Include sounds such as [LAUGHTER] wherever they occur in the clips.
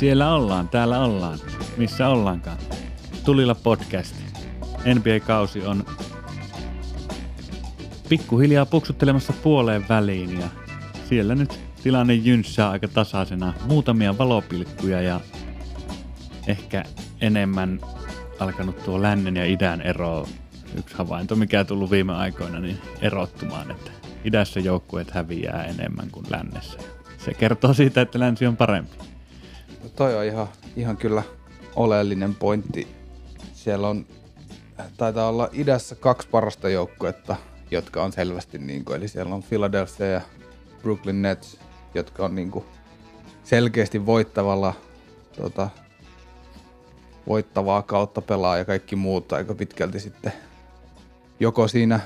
Siellä ollaan, täällä ollaan. Missä ollaankaan? Tulilla podcast. NBA-kausi on pikkuhiljaa puksuttelemassa puoleen väliin ja siellä nyt tilanne jynssää aika tasaisena. Muutamia valopilkkuja ja ehkä enemmän alkanut tuo lännen ja idän ero. Yksi havainto, mikä on tullut viime aikoina, niin erottumaan, että idässä joukkueet häviää enemmän kuin lännessä. Se kertoo siitä, että länsi on parempi. No toi on ihan, ihan kyllä oleellinen pointti. Siellä on, taitaa olla idässä kaksi parasta joukkuetta, jotka on selvästi niin kuin, eli siellä on Philadelphia ja Brooklyn Nets, jotka on niin kuin selkeästi voittavalla tota, voittavaa kautta pelaa ja kaikki muut aika pitkälti sitten joko siinä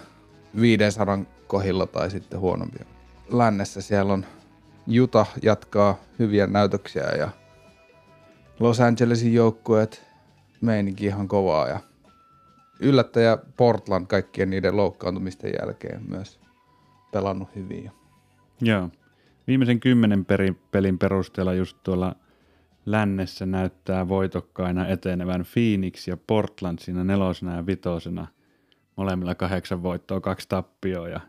500 kohilla tai sitten huonompia. Lännessä siellä on Juta jatkaa hyviä näytöksiä ja Los Angelesin joukkueet meininki ihan kovaa ja yllättäjä Portland kaikkien niiden loukkaantumisten jälkeen myös pelannut hyvin. Joo. Viimeisen kymmenen pelin perusteella just tuolla lännessä näyttää voitokkaina etenevän Phoenix ja Portland siinä nelosena ja vitosena. Molemmilla kahdeksan voittoa, kaksi tappioa ja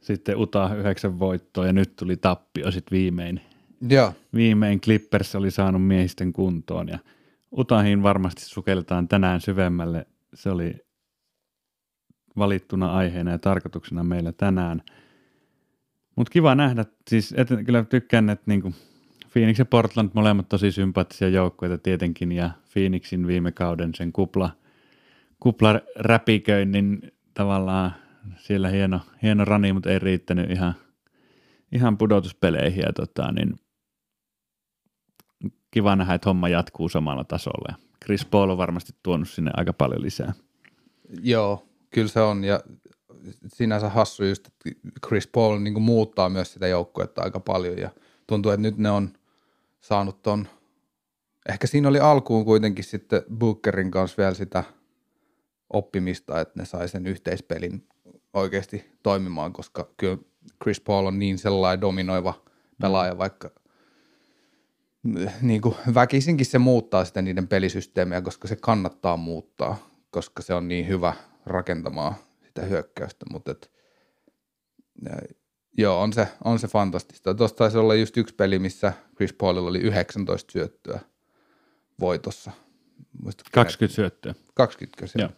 sitten Utah yhdeksän voittoa ja nyt tuli tappio sitten viimein. Joo. Viimein Clippers oli saanut miehisten kuntoon ja Utahiin varmasti sukelletaan tänään syvemmälle. Se oli valittuna aiheena ja tarkoituksena meillä tänään. Mutta kiva nähdä, siis et, kyllä tykkään, että niinku Phoenix ja Portland molemmat tosi sympaattisia joukkueita tietenkin ja Phoenixin viime kauden sen kupla, kupla räpiköinnin tavallaan siellä hieno, hieno rani, mutta ei riittänyt ihan, ihan pudotuspeleihin ja tota, niin kiva nähdä, että homma jatkuu samalla tasolla. Chris Paul on varmasti tuonut sinne aika paljon lisää. Joo, kyllä se on ja sinänsä hassu just, että Chris Paul niin muuttaa myös sitä joukkuetta aika paljon ja tuntuu, että nyt ne on saanut ton, ehkä siinä oli alkuun kuitenkin sitten Bookerin kanssa vielä sitä oppimista, että ne sai sen yhteispelin oikeasti toimimaan, koska kyllä Chris Paul on niin sellainen dominoiva pelaaja, vaikka niin kuin väkisinkin se muuttaa sitä niiden pelisysteemiä, koska se kannattaa muuttaa, koska se on niin hyvä rakentamaan sitä hyökkäystä, mutta et, joo, on se, on se fantastista. Tuossa taisi olla just yksi peli, missä Chris Paulilla oli 19 syöttöä voitossa. Muistatko 20 syöttöä. 20 se Joo.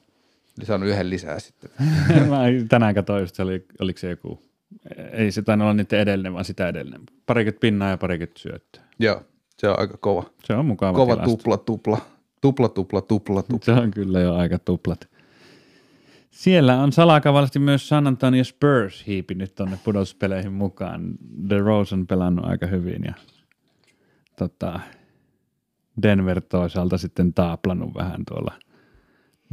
Eli saanut yhden lisää sitten. [LAUGHS] Mä tänään katsoin just, oli, oliko se joku, ei se tainnut olla niiden edellinen, vaan sitä edellinen. Parikymmentä pinnaa ja parikymmentä syöttöä. Joo, se on aika kova. Se on mukava Kova tilasto. tupla, tupla, tupla, tupla, tupla, tupla. Se on kyllä jo aika tuplat. Siellä on salakavallisesti myös San Antonio Spurs hiipinyt tuonne pudotuspeleihin mukaan. The Rose on pelannut aika hyvin ja tota, Denver toisaalta sitten taaplannut vähän tuolla.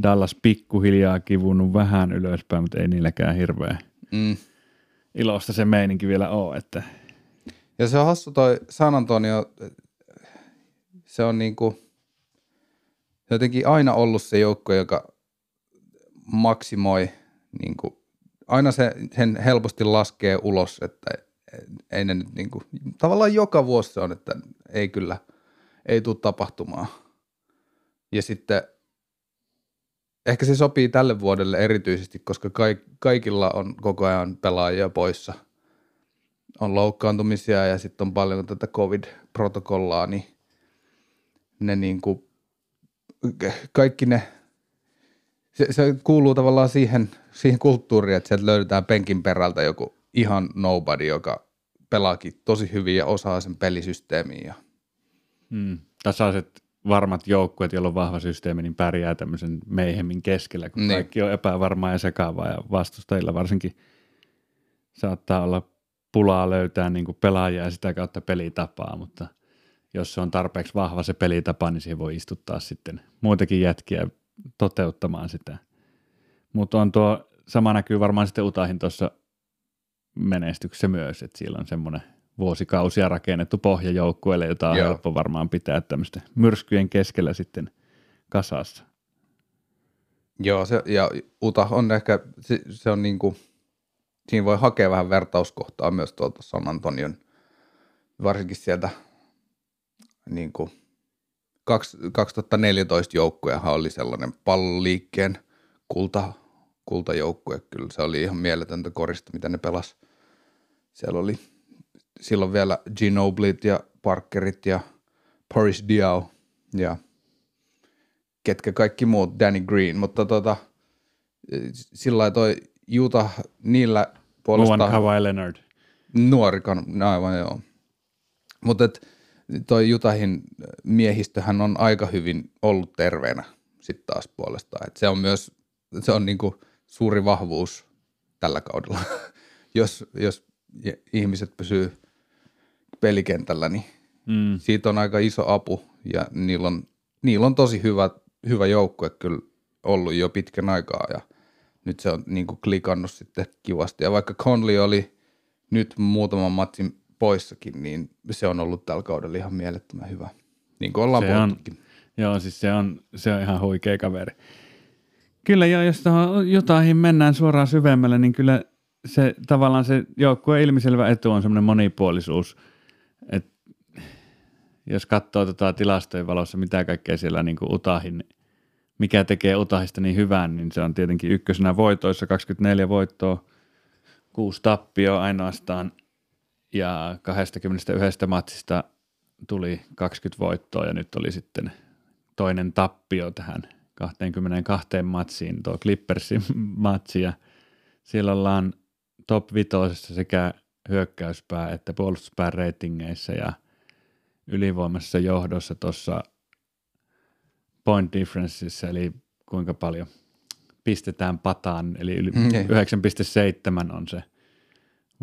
Dallas pikkuhiljaa kivunut vähän ylöspäin, mutta ei niilläkään hirveä Mm. ilosta se meininki vielä ole. Että Ja se on hassu toi San Antonio, se on niinku jotenkin aina ollut se joukko, joka maksimoi, niinku, aina se, sen helposti laskee ulos, että ei ne nyt niinku, tavallaan joka vuosi se on, että ei kyllä, ei tule tapahtumaan. Ja sitten ehkä se sopii tälle vuodelle erityisesti, koska kaik- kaikilla on koko ajan pelaajia poissa. On loukkaantumisia ja sitten on paljon tätä covid-protokollaa, niin ne niinku, kaikki ne, se, se kuuluu tavallaan siihen, siihen kulttuuriin, että sieltä löydetään penkin perältä joku ihan nobody, joka pelaakin tosi hyvin ja osaa sen pelisysteemiin. Ja... mm, tasaiset varmat joukkueet, joilla on vahva systeemi, niin pärjää tämmöisen meihemmin keskellä, kun Niin. kaikki on epävarmaa ja sekaavaa ja vastustajilla varsinkin saattaa olla pulaa löytää niin kuin pelaajia ja sitä kautta pelitapaa, mutta jos se on tarpeeksi vahva se pelitapa, niin siihen voi istuttaa sitten muitakin jätkiä toteuttamaan sitä. Mutta on tuo, sama näkyy varmaan sitten Utahin tuossa menestyksessä myös, että siellä on semmoinen vuosikausia rakennettu pohja joukkueelle, jota on Joo. helppo varmaan pitää tämmöistä myrskyjen keskellä sitten kasassa. Joo, se, ja Uta on ehkä, se, se on niinku, siinä voi hakea vähän vertauskohtaa myös tuolta San Antonion, varsinkin sieltä niinku kaks- 2014 joukkuehan oli sellainen palloliikkeen kulta, kultajoukkue. Kyllä se oli ihan mieletöntä korista, mitä ne pelas. Siellä oli silloin vielä Ginoblit ja Parkerit ja Paris Diaw ja ketkä kaikki muut, Danny Green, mutta tota, sillä toi Utah niillä puolestaan Kawhi Leonard. nuori, no aivan joo. Mutta toi Utahin miehistöhän on aika hyvin ollut terveenä sitten taas puolestaan. Et se on myös se on niinku suuri vahvuus tällä kaudella. [LAUGHS] jos, jos ihmiset pysyy pelikentällä, niin Mm. siitä on aika iso apu ja niillä on, niillä on tosi hyvä, hyvä joukkue kyllä ollut jo pitkän aikaa ja nyt se on niin kuin klikannut sitten kivasti. Ja vaikka Conley oli nyt muutaman matsin poissakin, niin se on ollut tällä kaudella ihan mielettömän hyvä. Niin kuin ollaan Se on-. Joo, siis se on, se on ihan huikea kaveri. Kyllä, joo, jos tuohon jotain mennään suoraan syvemmälle, niin kyllä se tavallaan se joukkueen ilmiselvä etu on semmoinen monipuolisuus. Et jos katsoo tota tilastojen valossa, mitä kaikkea siellä niin kuin Utahin, mikä tekee Utahista niin hyvän, niin se on tietenkin ykkösenä voitoissa 24 voittoa, kuusi tappioa ainoastaan ja 21 matsista tuli 20 voittoa ja nyt oli sitten toinen tappio tähän 22 matsiin, tuo Clippersin matsi ja siellä ollaan top vitosessa sekä hyökkäyspää että puolustuspää ratingeissa ja ylivoimassa johdossa tuossa point differenceissa, eli kuinka paljon pistetään pataan, eli yli Mm, niin. 9,7 on se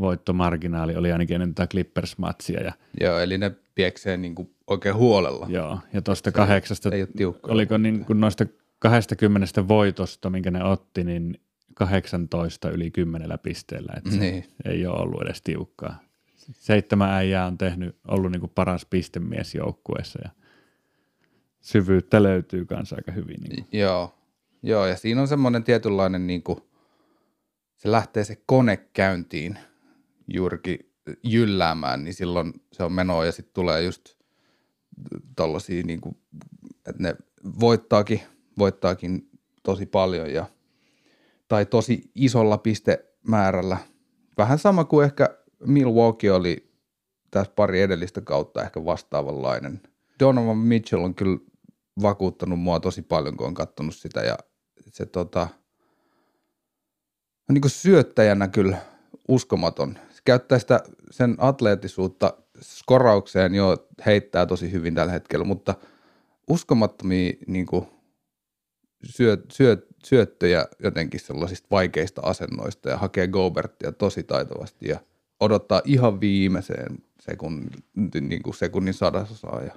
voittomarginaali, oli ainakin ennen tätä Clippers-matsia ja Joo, eli ne pieksee niin kuin oikein huolella. Joo, ja tuosta kahdeksasta, ei ole tiukkaa. oliko niin kuin noista 20 voitosta, minkä ne otti, niin 18 yli 10 pisteellä, että Niin. ei ole ollut edes tiukkaa. Seitsemän äijää on tehnyt, ollut niin kuin paras pistemies joukkueessa ja syvyyttä löytyy kanssa aika hyvin. Niin kuin. Joo, joo, ja siinä on semmoinen tietynlainen, niin kuin, se lähtee se kone käyntiin juurikin jylläämään, niin silloin se on menoa ja sitten tulee just tollasia, niin kuin, että ne voittaakin, voittaakin tosi paljon ja, tai tosi isolla pistemäärällä. Vähän sama kuin ehkä Milwaukee oli tässä pari edellistä kautta ehkä vastaavanlainen. Donovan Mitchell on kyllä vakuuttanut mua tosi paljon, kun on katsonut sitä ja se tota, on niin kuin syöttäjänä kyllä uskomaton. Käyttää sitä sen atleettisuutta skoraukseen jo heittää tosi hyvin tällä hetkellä, mutta uskomattomia niin kuin syö, syö, syöttöjä jotenkin sellaisista vaikeista asennoista ja hakee Gobertia tosi taitavasti ja odottaa ihan viimeiseen sekunnin, niin kuin sekunnin sadasosaa ja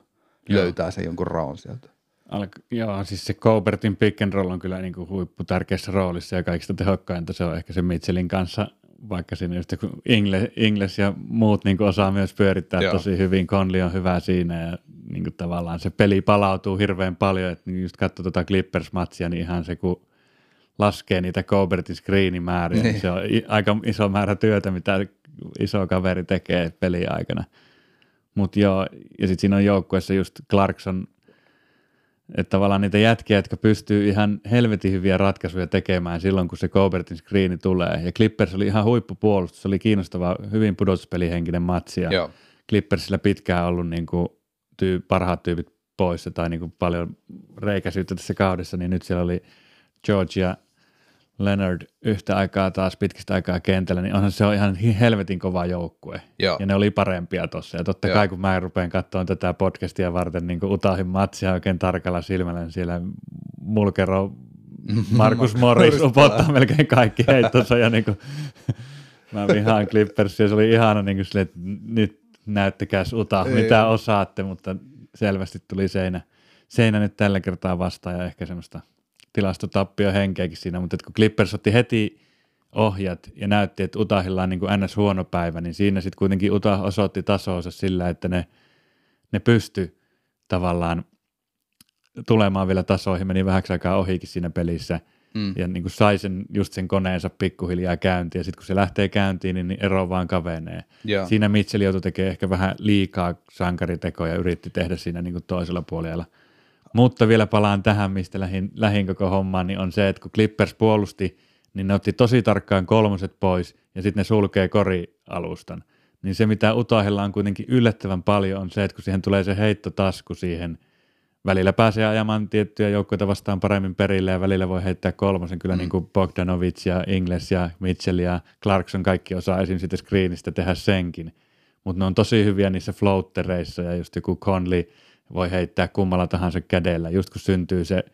Joo. löytää sen jonkun raon sieltä. Alka, joo, siis se Cobertin pick and roll on kyllä niin kuin huippu tärkeässä roolissa ja kaikista tehokkainta se on ehkä se Mitchellin kanssa, vaikka siinä just kun Ingle, Ingles ja muut niin kuin osaa myös pyörittää Joo. tosi hyvin, Conley on hyvä siinä ja niin kuin tavallaan se peli palautuu hirveän paljon, että niin just katso tuota Clippers-matsia, niin ihan se kun laskee niitä Cobertin screenimääriä, niin. Niin. se on aika iso määrä työtä, mitä iso kaveri tekee peliaikana. aikana. Mutta joo, ja sitten siinä on joukkueessa just Clarkson, että tavallaan niitä jätkiä, jotka pystyy ihan helvetin hyviä ratkaisuja tekemään silloin, kun se Cobertin screeni tulee. Ja Clippers oli ihan huippupuolustus, se oli kiinnostava, hyvin pudotuspelihenkinen matsi. Ja Joo. Clippersillä pitkään ollut niin kuin tyy, parhaat tyypit poissa tai niin kuin paljon reikäisyyttä tässä kaudessa, niin nyt siellä oli George ja Leonard yhtä aikaa taas pitkästä aikaa kentällä, niin onhan se on ihan helvetin kova joukkue. Joo. Ja ne oli parempia tuossa. Ja totta Joo. kai kun mä rupean katsomaan tätä podcastia varten niin Utahin matsia oikein tarkalla silmällä, niin siellä Mulkero, [LAUGHS] Markus Morris upottaa melkein kaikki [LAUGHS] heittonsa. Ja niin kuin, mä vihaan Clippersia. Se oli ihana niin kuin sille, että nyt näyttäkääs Utah, Ei. mitä osaatte, mutta selvästi tuli seinä, seinä nyt tällä kertaa vastaan ja ehkä semmoista tilastotappio henkeäkin siinä, mutta että kun Clippers otti heti ohjat ja näytti, että Utahilla on niin kuin ns. huono päivä, niin siinä sitten kuitenkin Utah osoitti tasonsa sillä, että ne, ne pysty tavallaan tulemaan vielä tasoihin, meni vähäksi aikaa ohikin siinä pelissä Mm. ja niin kuin sai sen, just sen koneensa pikkuhiljaa käyntiin ja sitten kun se lähtee käyntiin, niin, niin ero vaan kavenee. Joo. Siinä Mitchell joutui tekemään ehkä vähän liikaa sankaritekoja ja yritti tehdä siinä niin kuin toisella puolella Mutta vielä palaan tähän, mistä lähin, lähin koko hommaan, niin on se, että kun Clippers puolusti, niin ne otti tosi tarkkaan kolmoset pois ja sitten ne sulkee korialustan. Niin se, mitä Utahilla on kuitenkin yllättävän paljon, on se, että kun siihen tulee se heittotasku siihen, välillä pääsee ajamaan tiettyjä joukkoita vastaan paremmin perille ja välillä voi heittää kolmosen. Kyllä mm. niin kuin Bogdanovic ja Ingles ja Mitchell ja Clarkson kaikki osaa esim. siitä screenistä tehdä senkin. Mutta ne on tosi hyviä niissä floattereissa ja just joku Conley voi heittää kummalla tahansa kädellä, just kun syntyy se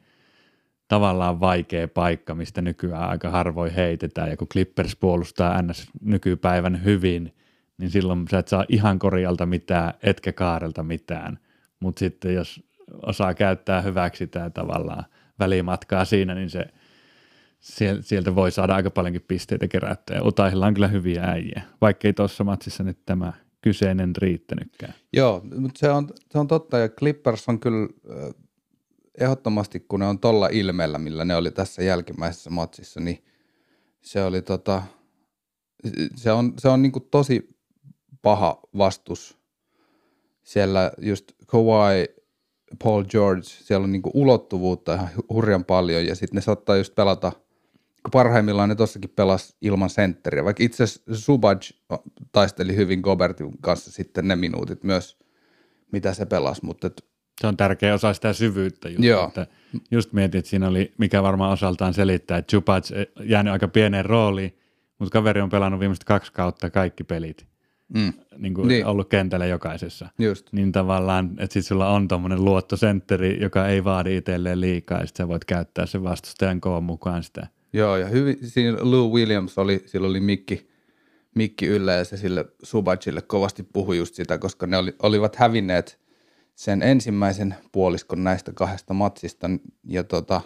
tavallaan vaikea paikka, mistä nykyään aika harvoin heitetään ja kun Clippers puolustaa NS nykypäivän hyvin, niin silloin sä et saa ihan korjalta mitään, etkä kaarelta mitään. Mutta sitten jos osaa käyttää hyväksi tämä tavallaan välimatkaa siinä, niin se sieltä voi saada aika paljonkin pisteitä kerättyä. Ja Utahilla on kyllä hyviä äijä, vaikkei tuossa matsissa nyt tämä kyseinen riittänytkään. Joo, mutta se on, se on totta, ja Clippers on kyllä ehdottomasti, kun ne on tolla ilmeellä, millä ne oli tässä jälkimmäisessä matsissa, niin se oli tota, se on, se on niinku tosi paha vastus. Siellä just Kawhi, Paul George, siellä on niinku ulottuvuutta ihan hurjan paljon, ja sitten ne saattaa just pelata – parhaimmillaan ne tossakin pelasi ilman sentteriä, vaikka itse Subaj taisteli hyvin Gobertin kanssa sitten ne minuutit myös, mitä se pelasi, mutta et, se on tärkeä osa sitä syvyyttä. Just, Joo. Että just mietin, että siinä oli, mikä varmaan osaltaan selittää, että Zubac jäänyt aika pieneen rooliin, mutta kaveri on pelannut viimeiset kaksi kautta kaikki pelit. Mm. Niin kuin niin. ollut kentällä jokaisessa. Just. Niin tavallaan, että sitten sulla on tuommoinen luottosentteri, joka ei vaadi itselleen liikaa, ja sitten sä voit käyttää sen vastustajan koon mukaan sitä – Joo, ja hyvin, siinä Lou Williams oli, sillä oli mikki, mikki yllä ja se sille Subacille kovasti puhui just sitä, koska ne oli, olivat hävinneet sen ensimmäisen puoliskon näistä kahdesta matsista ja tota,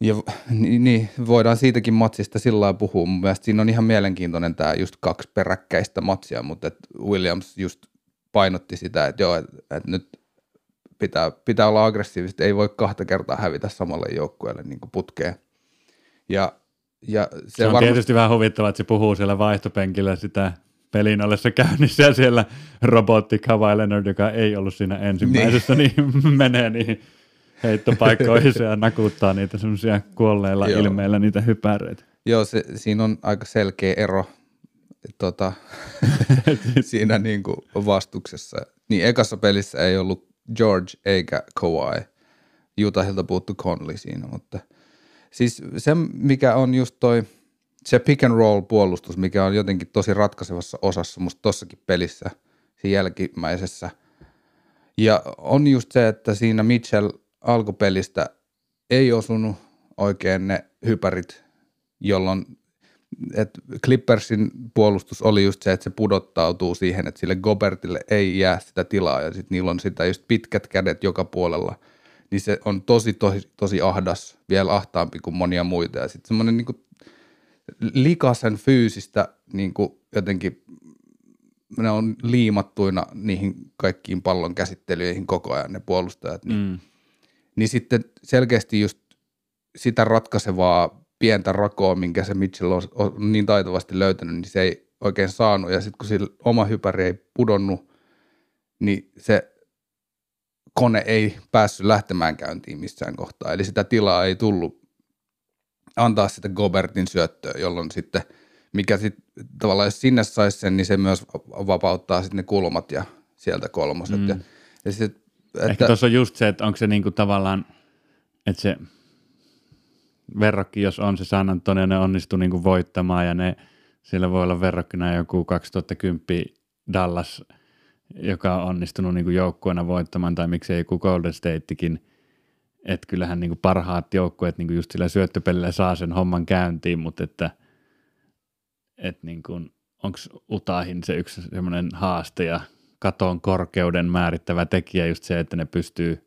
ja niin, niin, voidaan siitäkin matsista sillä lailla puhua. Mun mielestä siinä on ihan mielenkiintoinen tämä just kaksi peräkkäistä matsia, mutta et Williams just painotti sitä, että joo, että et nyt pitää, pitää olla aggressiivisesti, ei voi kahta kertaa hävitä samalle joukkueelle niin putkeen. Ja, ja se, se on varmasti... tietysti vähän huvittavaa, että se puhuu siellä vaihtopenkillä sitä pelin ollessa käynnissä ja siellä robotti Kawhi Leonard, joka ei ollut siinä ensimmäisessä, niin, niin [LAUGHS] menee niihin heittopaikkoihin [LAUGHS] ja nakuttaa niitä semmoisia kuolleilla Joo. ilmeillä niitä hypäreitä. Joo, se, siinä on aika selkeä ero tota, [LAUGHS] siinä niin kuin vastuksessa. Niin ekassa pelissä ei ollut George eikä Kawhi. Utahilta puuttu Conley siinä, mutta siis se, mikä on just toi, se pick and roll puolustus, mikä on jotenkin tosi ratkaisevassa osassa musta tossakin pelissä, siinä jälkimmäisessä. Ja on just se, että siinä Mitchell alkupelistä ei osunut oikein ne hypärit, jolloin että Clippersin puolustus oli just se, että se pudottautuu siihen, että sille Gobertille ei jää sitä tilaa ja sitten niillä on sitä just pitkät kädet joka puolella, niin se on tosi, tosi, tosi ahdas, vielä ahtaampi kuin monia muita ja sitten semmoinen niin likasen fyysistä niin kuin jotenkin ne on liimattuina niihin kaikkiin pallon käsittelyihin koko ajan ne puolustajat, niin, mm. niin sitten selkeästi just sitä ratkaisevaa pientä rakoa, minkä se Mitchell on, on niin taitavasti löytänyt, niin se ei oikein saanut. Ja sitten kun sillä oma hypäri ei pudonnut, niin se kone ei päässyt lähtemään käyntiin missään kohtaa. Eli sitä tilaa ei tullut antaa sitä Gobertin syöttöä, jolloin sitten, mikä sitten tavallaan jos sinne saisi sen, niin se myös vapauttaa sitten ne kulmat ja sieltä kolmoset. Mm. Ja, ja sit, että, Ehkä tuossa on just se, että onko se niinku tavallaan, että se – verrokki, jos on se San Antonio, ne onnistuu niin kuin voittamaan ja ne, siellä voi olla verrokkina joku 2010 Dallas, joka on onnistunut niin joukkueena voittamaan tai miksei joku Golden Statekin, että kyllähän niin kuin parhaat joukkueet niin kuin just sillä syöttöpelillä saa sen homman käyntiin, mutta että, että niin onko Utahin se yksi semmoinen haaste ja katon korkeuden määrittävä tekijä just se, että ne pystyy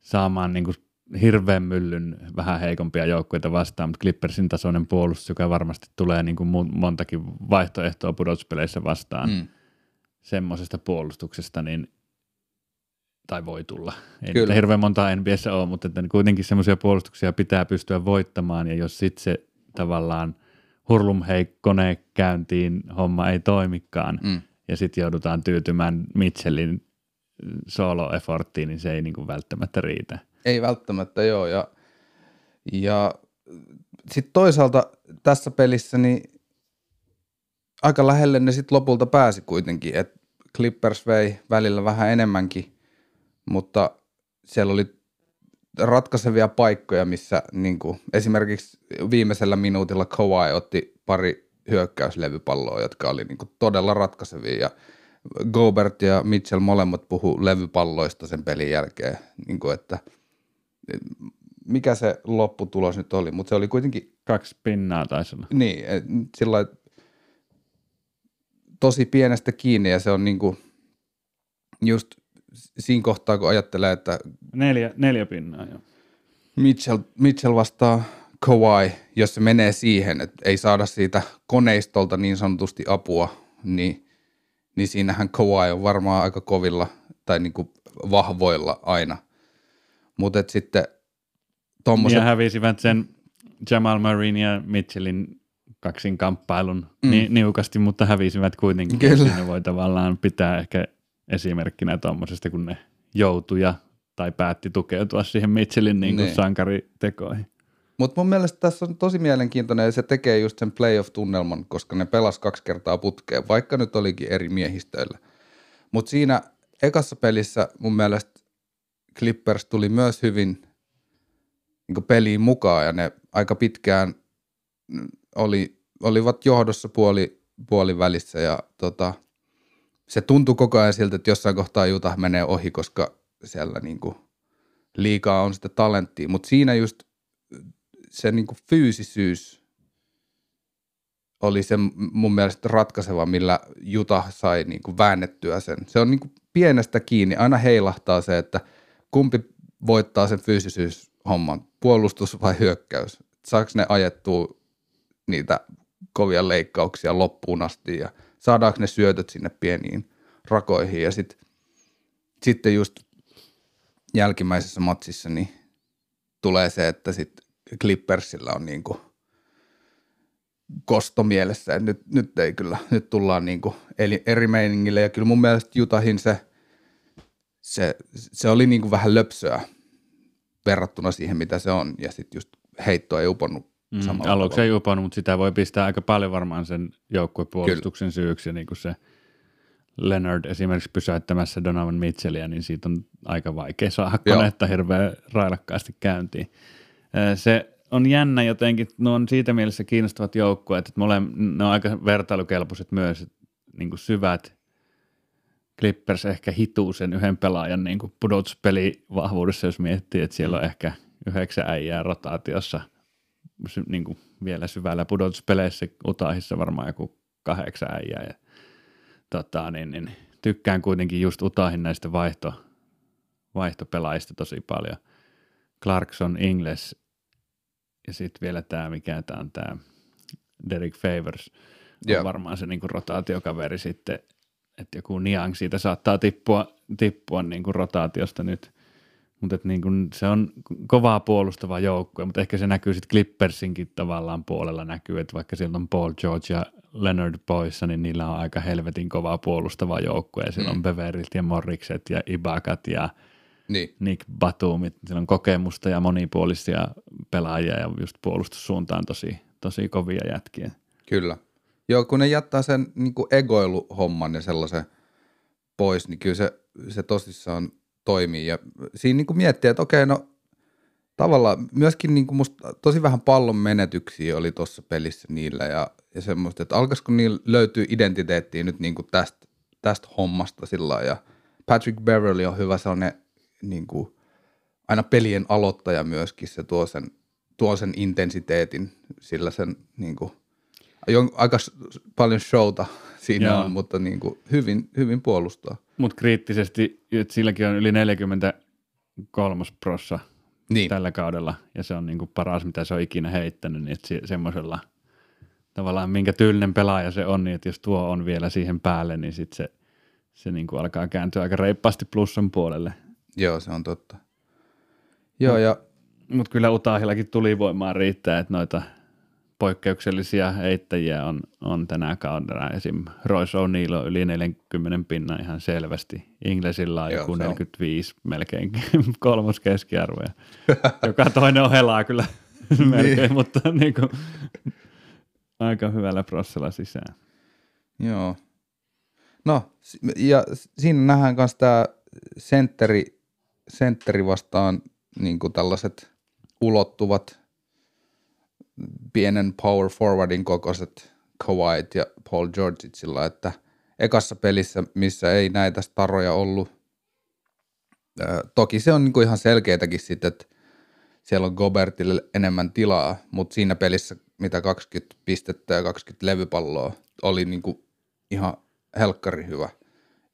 saamaan niin kuin hirveän myllyn vähän heikompia joukkueita vastaan, mutta Clippersin tasoinen puolustus, joka varmasti tulee niin kuin montakin vaihtoehtoa pudotuspeleissä vastaan mm. Semmoisesta puolustuksesta, niin tai voi tulla. Ei Kyllä. hirveän monta NBS ole, mutta että kuitenkin semmoisia puolustuksia pitää pystyä voittamaan, ja jos sitten se tavallaan hurlum kone käyntiin homma ei toimikaan, mm. ja sitten joudutaan tyytymään Mitchellin solo-efforttiin, niin se ei niin kuin välttämättä riitä. Ei välttämättä, joo. Ja, ja sitten toisaalta tässä pelissä niin aika lähelle ne sitten lopulta pääsi kuitenkin, että Clippers vei välillä vähän enemmänkin, mutta siellä oli ratkaisevia paikkoja, missä niin kuin, esimerkiksi viimeisellä minuutilla Kawhi otti pari hyökkäyslevypalloa, jotka oli niin kuin, todella ratkaisevia ja Gobert ja Mitchell molemmat puhu levypalloista sen pelin jälkeen, niin kuin, että mikä se lopputulos nyt oli, mutta se oli kuitenkin... Kaksi pinnaa taisi olla. Niin, sillä tosi pienestä kiinni ja se on niin kuin just siinä kohtaa, kun ajattelee, että... Neljä, neljä pinnaa, joo. Mitchell, Mitchell vastaa Kawhi, jos se menee siihen, että ei saada siitä koneistolta niin sanotusti apua, niin, niin siinähän Kawhi on varmaan aika kovilla tai niin kuin vahvoilla aina. Mutta sitten tommoset... Ja hävisivät sen Jamal Murrayn ja Mitchellin kaksin kamppailun mm. ni, niukasti, mutta hävisivät kuitenkin. Kyllä. Siinä voi tavallaan pitää ehkä esimerkkinä tuommoisesta, kun ne joutuja tai päätti tukeutua siihen Mitchellin niin kuin niin. sankaritekoihin. Mutta mun mielestä tässä on tosi mielenkiintoinen ja se tekee just sen playoff-tunnelman, koska ne pelas kaksi kertaa putkeen, vaikka nyt olikin eri miehistöillä. Mutta siinä ekassa pelissä mun mielestä Clippers tuli myös hyvin niin peliin mukaan ja ne aika pitkään oli, olivat johdossa puoli, puoli välissä ja tota, se tuntui koko ajan siltä, että jossain kohtaa Juta menee ohi, koska siellä niin kuin liikaa on sitä talenttia, mutta siinä just se niin kuin fyysisyys oli se mun mielestä ratkaiseva, millä Juta sai niin kuin väännettyä sen. Se on niin kuin pienestä kiinni, aina heilahtaa se, että kumpi voittaa sen fyysisyys-homman, puolustus vai hyökkäys. Saako ne ajettua niitä kovia leikkauksia loppuun asti ja saadaanko ne syötöt sinne pieniin rakoihin. Ja sit, sitten just jälkimmäisessä matsissa niin tulee se, että sitten Clippersillä on niin kuin kosto mielessä, että nyt, nyt ei kyllä, nyt tullaan niin kuin eri meiningille. Ja kyllä mun mielestä Jutahin se, se, se oli niin kuin vähän löpsöä verrattuna siihen, mitä se on. Ja sitten just heitto ei uponnut mm, Aluksi ei uponnut, mutta sitä voi pistää aika paljon varmaan sen joukkuepuolustuksen syyksi ja niin kuin se Leonard esimerkiksi pysäyttämässä Donovan Mitchellia, niin siitä on aika vaikea saada konetta hirveän railakkaasti käyntiin. Se on jännä jotenkin, ne on siitä mielessä kiinnostavat joukkueet, että mole, ne on aika vertailukelpoiset myös, niin kuin syvät Clippers ehkä hituu sen yhden pelaajan niin kuin pudotuspelivahvuudessa, jos miettii, että siellä on ehkä yhdeksän äijää rotaatiossa niin kuin vielä syvällä pudotuspeleissä, Utahissa varmaan joku kahdeksan äijää. Ja, tota, niin, niin, tykkään kuitenkin just Utahin näistä vaihto, vaihtopelaajista tosi paljon. Clarkson, Ingles ja sitten vielä tämä, mikä tämä on tämä Derek Favors, on yeah. varmaan se niin kuin rotaatiokaveri sitten, että joku Niang siitä saattaa tippua, tippua niin kuin rotaatiosta nyt, mutta niin se on kovaa puolustava joukkue, mutta ehkä se näkyy sitten Clippersinkin tavallaan puolella näkyy, että vaikka sieltä on Paul George ja Leonard poissa, niin niillä on aika helvetin kovaa puolustava joukkue, ja siellä mm. on Beverilt ja Morrikset ja Ibakat ja niin. Nick Batumit, siellä on kokemusta ja monipuolisia pelaajia ja just puolustussuuntaan tosi, tosi kovia jätkiä. Kyllä. Joo, kun ne jättää sen niin egoiluhomman ja sellaisen pois, niin kyllä se, se tosissaan toimii. Ja siinä niin kuin miettii, että okei, no tavallaan myöskin niin kuin musta tosi vähän pallon menetyksiä oli tuossa pelissä niillä ja, ja semmoista, että alkaisiko niillä löytyy identiteettiä nyt niin kuin tästä, tästä hommasta sillä ja Patrick Beverly on hyvä sellainen niin kuin, aina pelien aloittaja myöskin, se tuo sen, tuo sen intensiteetin, sillä sen niin kuin, aika paljon showta siinä Joo. on, mutta niin kuin, hyvin, hyvin puolustaa. Mutta kriittisesti, että silläkin on yli 43 prossa niin. tällä kaudella, ja se on niin kuin paras, mitä se on ikinä heittänyt, niin että semmoisella tavallaan minkä tyylinen pelaaja se on, niin että jos tuo on vielä siihen päälle, niin sitten se, se niin kuin alkaa kääntyä aika reippaasti plussan puolelle. Joo, se on totta. Joo, ja... Mutta kyllä Utahillakin tuli voimaa riittää, että noita poikkeuksellisia heittäjiä on, on tänä kaudella. Esim. Royce O'Neal on yli 40 pinnan ihan selvästi. Inglesillä on Joo, joku se on. 45 melkein [LAUGHS] kolmos keskiarvo. [LAUGHS] Joka toinen on helaa kyllä [LAUGHS] melkein, mutta niin kuin, aika hyvällä prossella sisään. Joo. No, ja siinä nähdään myös tämä sentteri, sentteri vastaan niin tällaiset ulottuvat pienen power forwardin kokoiset Kawait ja Paul Georgeit sillä, että ekassa pelissä, missä ei näitä staroja ollut, toki se on niin ihan selkeitäkin sitten, että siellä on Gobertille enemmän tilaa, mutta siinä pelissä, mitä 20 pistettä ja 20 levypalloa, oli niin kuin ihan helkkari hyvä.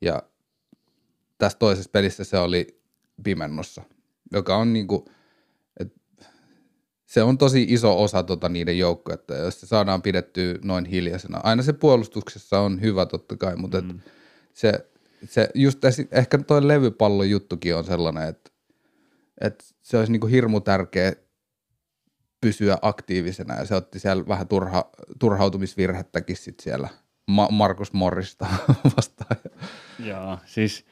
Ja tässä toisessa pelissä se oli pimennossa, joka on niin kuin, et, se on tosi iso osa tota niiden joukkoja, että jos se saadaan pidettyä noin hiljaisena. Aina se puolustuksessa on hyvä totta kai, mutta mm. se, se just esi- ehkä toi levypallon juttukin on sellainen, että, että se olisi niin kuin hirmu tärkeä pysyä aktiivisena ja se otti siellä vähän turha, turhautumisvirhettäkin sit siellä Ma- Markus Morrista [LAUGHS] vastaan. Joo, siis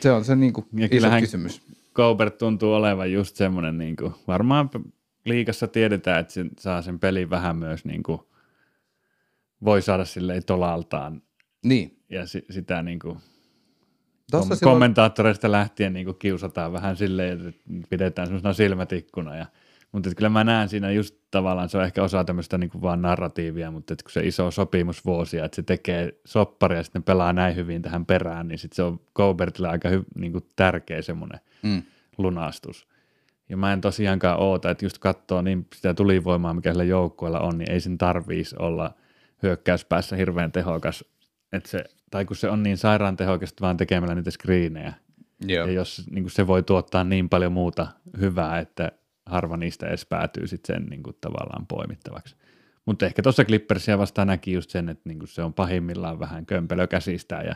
Se on se niin kuin Ja iso kyllähän- kysymys. Gobert tuntuu olevan just semmoinen, niin kuin, varmaan liikassa tiedetään, että se saa sen pelin vähän myös niin kuin, voi saada silleen tolaltaan Niin. ja si- sitä niin kuin, Tossa kom- silloin, kommentaattoreista lähtien niin kuin kiusataan vähän silleen, että pidetään semmoisena silmätikkuna. Ja, mutta että kyllä mä näen siinä just tavallaan, se on ehkä osa tämmöistä niin kuin vaan narratiivia, mutta että kun se iso sopimusvuosia, että se tekee sopparia ja sitten pelaa näin hyvin tähän perään, niin sitten se on Gobertille aika hy- niin kuin tärkeä semmoinen mm, lunastus. Ja mä en tosiaankaan oota, että just katsoo niin sitä tulivoimaa, mikä sillä joukkueella on, niin ei sen tarvitsisi olla hyökkäyspäässä hirveän tehokas. Että se, tai kun se on niin sairaan tehokasta vaan tekemällä niitä screenejä. joo. Ja jos niin se voi tuottaa niin paljon muuta hyvää, että harva niistä edes päätyy sitten sen niin kuin tavallaan poimittavaksi. Mutta ehkä tuossa Clippersia vastaan näki just sen, että niin kuin se on pahimmillaan vähän kömpelö käsistään ja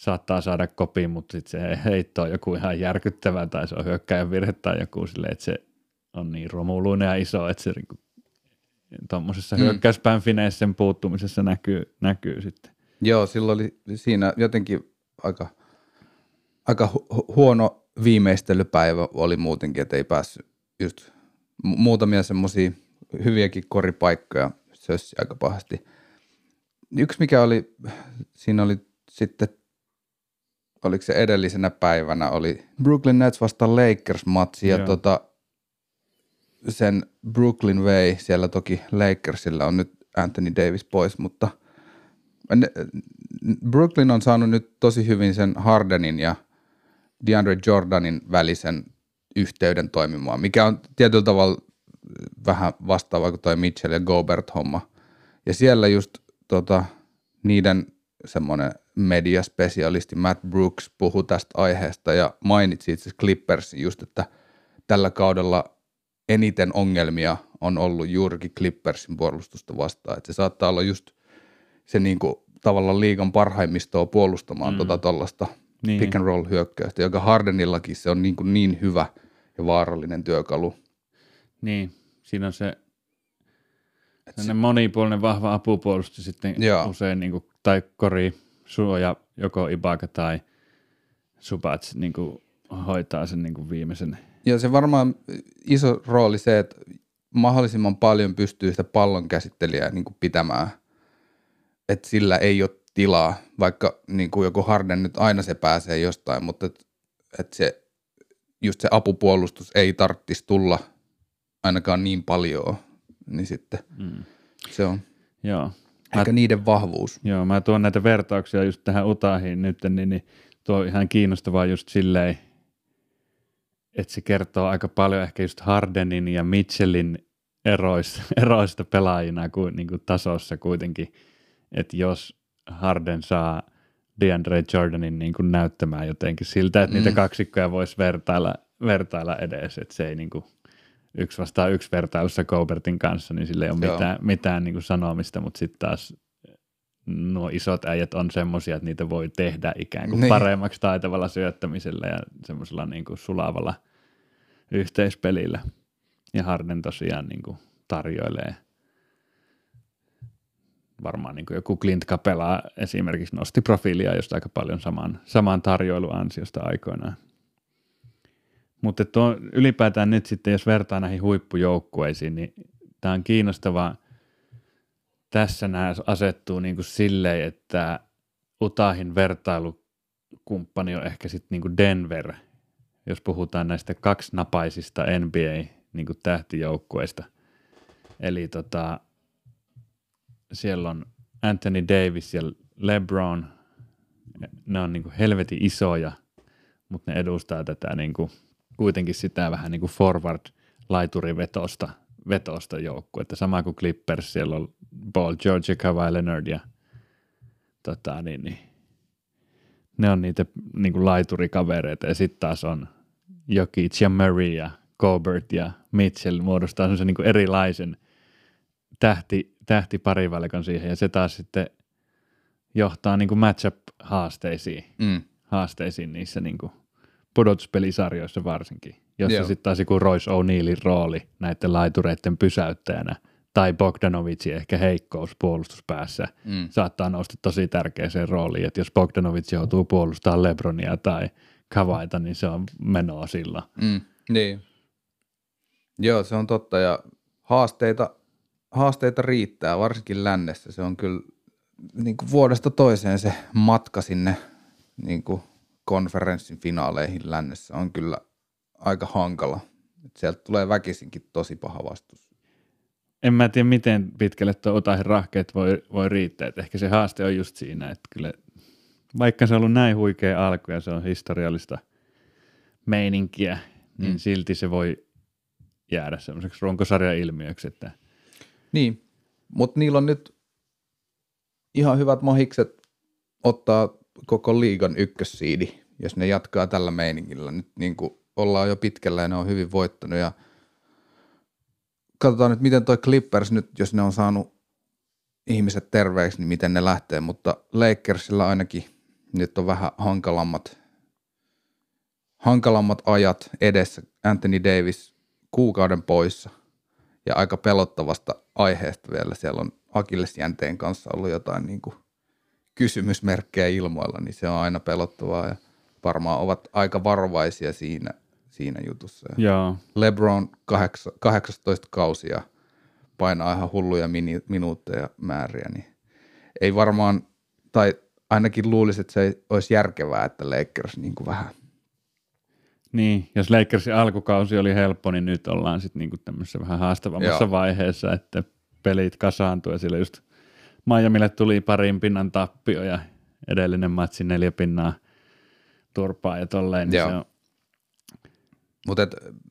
saattaa saada kopiin, mutta sitten se heitto on joku ihan järkyttävä tai se on hyökkäjän virhe tai joku silleen, että se on niin romuluinen ja iso, että se niin tuommoisessa Mm. hyökkäyspään fineessen puuttumisessa näkyy, näkyy sitten. Joo, silloin oli siinä jotenkin aika, aika hu- hu- huono viimeistelypäivä oli muutenkin, että ei päässyt just mu- muutamia semmoisia hyviäkin koripaikkoja sössi aika pahasti. Yksi mikä oli, siinä oli sitten, oliko se edellisenä päivänä, oli Brooklyn Nets vastaan Lakers-matsi ja Joo. tota, sen Brooklyn Way, siellä toki Lakersilla on nyt Anthony Davis pois, mutta ne- Brooklyn on saanut nyt tosi hyvin sen Hardenin ja DeAndre Jordanin välisen yhteyden toimimaan, mikä on tietyllä tavalla vähän vastaava kuin toi Mitchell ja Gobert-homma. Ja siellä just tota, niiden semmoinen mediaspesialisti Matt Brooks puhui tästä aiheesta ja mainitsi itse Clippersin just, että tällä kaudella eniten ongelmia on ollut juurikin Clippersin puolustusta vastaan. Että se saattaa olla just se niinku, tavallaan liigan parhaimmistoa puolustamaan mm. tota tollasta Niin. pick and roll hyökkäystä, joka Hardenillakin se on niinku niin hyvä ja vaarallinen työkalu. Niin, siinä on se sellainen monipuolinen vahva apupuolustus sitten Joo. usein, niin kuin, tai kori suoja, joko Ibaka tai Subats niin kuin, hoitaa sen niin kuin viimeisen. Ja se varmaan iso rooli se, että mahdollisimman paljon pystyy sitä pallon käsittelijää niin kuin pitämään, että sillä ei ole tilaa, vaikka niin kuin joku Harden nyt aina se pääsee jostain, mutta että et se, just se apupuolustus ei tarvitsisi tulla ainakaan niin paljon, niin sitten Mm. se on Joo. Ehkä niiden vahvuus. Joo, mä tuon näitä vertauksia just tähän Utahiin nyt, niin, niin tuo on ihan kiinnostavaa just silleen, että se kertoo aika paljon ehkä just Hardenin ja Mitchellin eroista, [LAUGHS] eroista pelaajina kuin, niin kuin tasossa kuitenkin, että jos Harden saa DeAndre Jordanin niin kuin näyttämään jotenkin siltä, että mm. niitä kaksikkoja voisi vertailla, vertailla edes, että se ei niin kuin yksi vastaan yksi vertailussa Gobertin kanssa, niin sillä ei ole Joo. mitään, mitään niin kuin sanomista, mutta sitten taas nuo isot äijät on semmoisia, että niitä voi tehdä ikään kuin Niin. paremmaksi taitavalla syöttämisellä ja semmoisella niin kuin sulavalla yhteispelillä. Ja Harden tosiaan niin kuin tarjoilee. Varmaan niin kuin joku Clint Capela esimerkiksi nosti profiilia just aika paljon saman, saman tarjoiluansiosta aikoinaan. Mutta tuo, ylipäätään nyt sitten, jos vertaa näihin huippujoukkueisiin, niin tämä on kiinnostavaa. Tässä nämä asettuu niin kuin silleen, että Utahin vertailukumppani on ehkä sitten niin kuin Denver, jos puhutaan näistä kaksinapaisista NBA niin kuin tähtijoukkueista. Eli tota, siellä on Anthony Davis ja LeBron, ne on niin kuin helvetin isoja, mutta ne edustaa tätä niin kuin, kuitenkin sitä vähän niin kuin forward laiturivetosta vetosta joukkuetta. Sama kuin Clippers, siellä on Paul George, Kawhi Leonard ja tota, niin, niin, ne on niitä niin kuin laiturikavereita ja sitten taas on Jokic ja Murray ja Gobert ja Mitchell muodostaa semmoisen niin erilaisen tähti, tähtiparivalikon siihen ja se taas sitten johtaa niin kuin matchup-haasteisiin mm. haasteisiin niissä niin kuin pudotuspelisarjoissa varsinkin, jossa sitten taas joku Royce O'Neillin rooli näiden laitureiden pysäyttäjänä tai Bogdanovicin ehkä heikkous puolustuspäässä mm. saattaa nousta tosi tärkeäseen rooliin, että jos Bogdanovic joutuu puolustamaan Lebronia tai Kavaita, niin se on menoa sillä. Mm. Niin. Joo, se on totta ja haasteita, haasteita riittää, varsinkin lännessä. Se on kyllä niin kuin vuodesta toiseen se matka sinne niin kuin konferenssin finaaleihin lännessä on kyllä aika hankala. sieltä tulee väkisinkin tosi paha vastus. En mä tiedä, miten pitkälle tuo Utahin rahkeet voi, voi riittää. Et ehkä se haaste on just siinä, että kyllä vaikka se on ollut näin huikea alku ja se on historiallista meininkiä, niin mm. silti se voi jäädä semmoiseksi runkosarjan ilmiöksi. Että... Niin, mutta niillä on nyt ihan hyvät mahikset ottaa koko liigan ykkössiidi, jos ne jatkaa tällä meiningillä. Nyt niin kuin ollaan jo pitkällä ja ne on hyvin voittanut ja katsotaan nyt, miten toi Clippers nyt, jos ne on saanut ihmiset terveeksi, niin miten ne lähtee, mutta Lakersilla ainakin nyt on vähän hankalammat, hankalammat ajat edessä. Anthony Davis kuukauden poissa ja aika pelottavasta aiheesta vielä. Siellä on Akillesjänteen kanssa ollut jotain niin kuin kysymysmerkkejä ilmoilla, niin se on aina pelottavaa ja varmaan ovat aika varovaisia siinä, siinä jutussa. Joo. LeBron 18 kausia painaa ihan hulluja mini, minuutteja määriä, niin ei varmaan, tai ainakin luulisi, että se olisi järkevää, että Lakers niin kuin vähän niin, jos Lakersin alkukausi oli helppo, niin nyt ollaan sitten niinku tämmöisessä vähän haastavammassa Joo. vaiheessa, että pelit kasaantuu ja sillä just Miamille tuli parin pinnan tappio ja edellinen matsi neljä pinnaa turpaa ja tolleen, niin Joo. se on mutta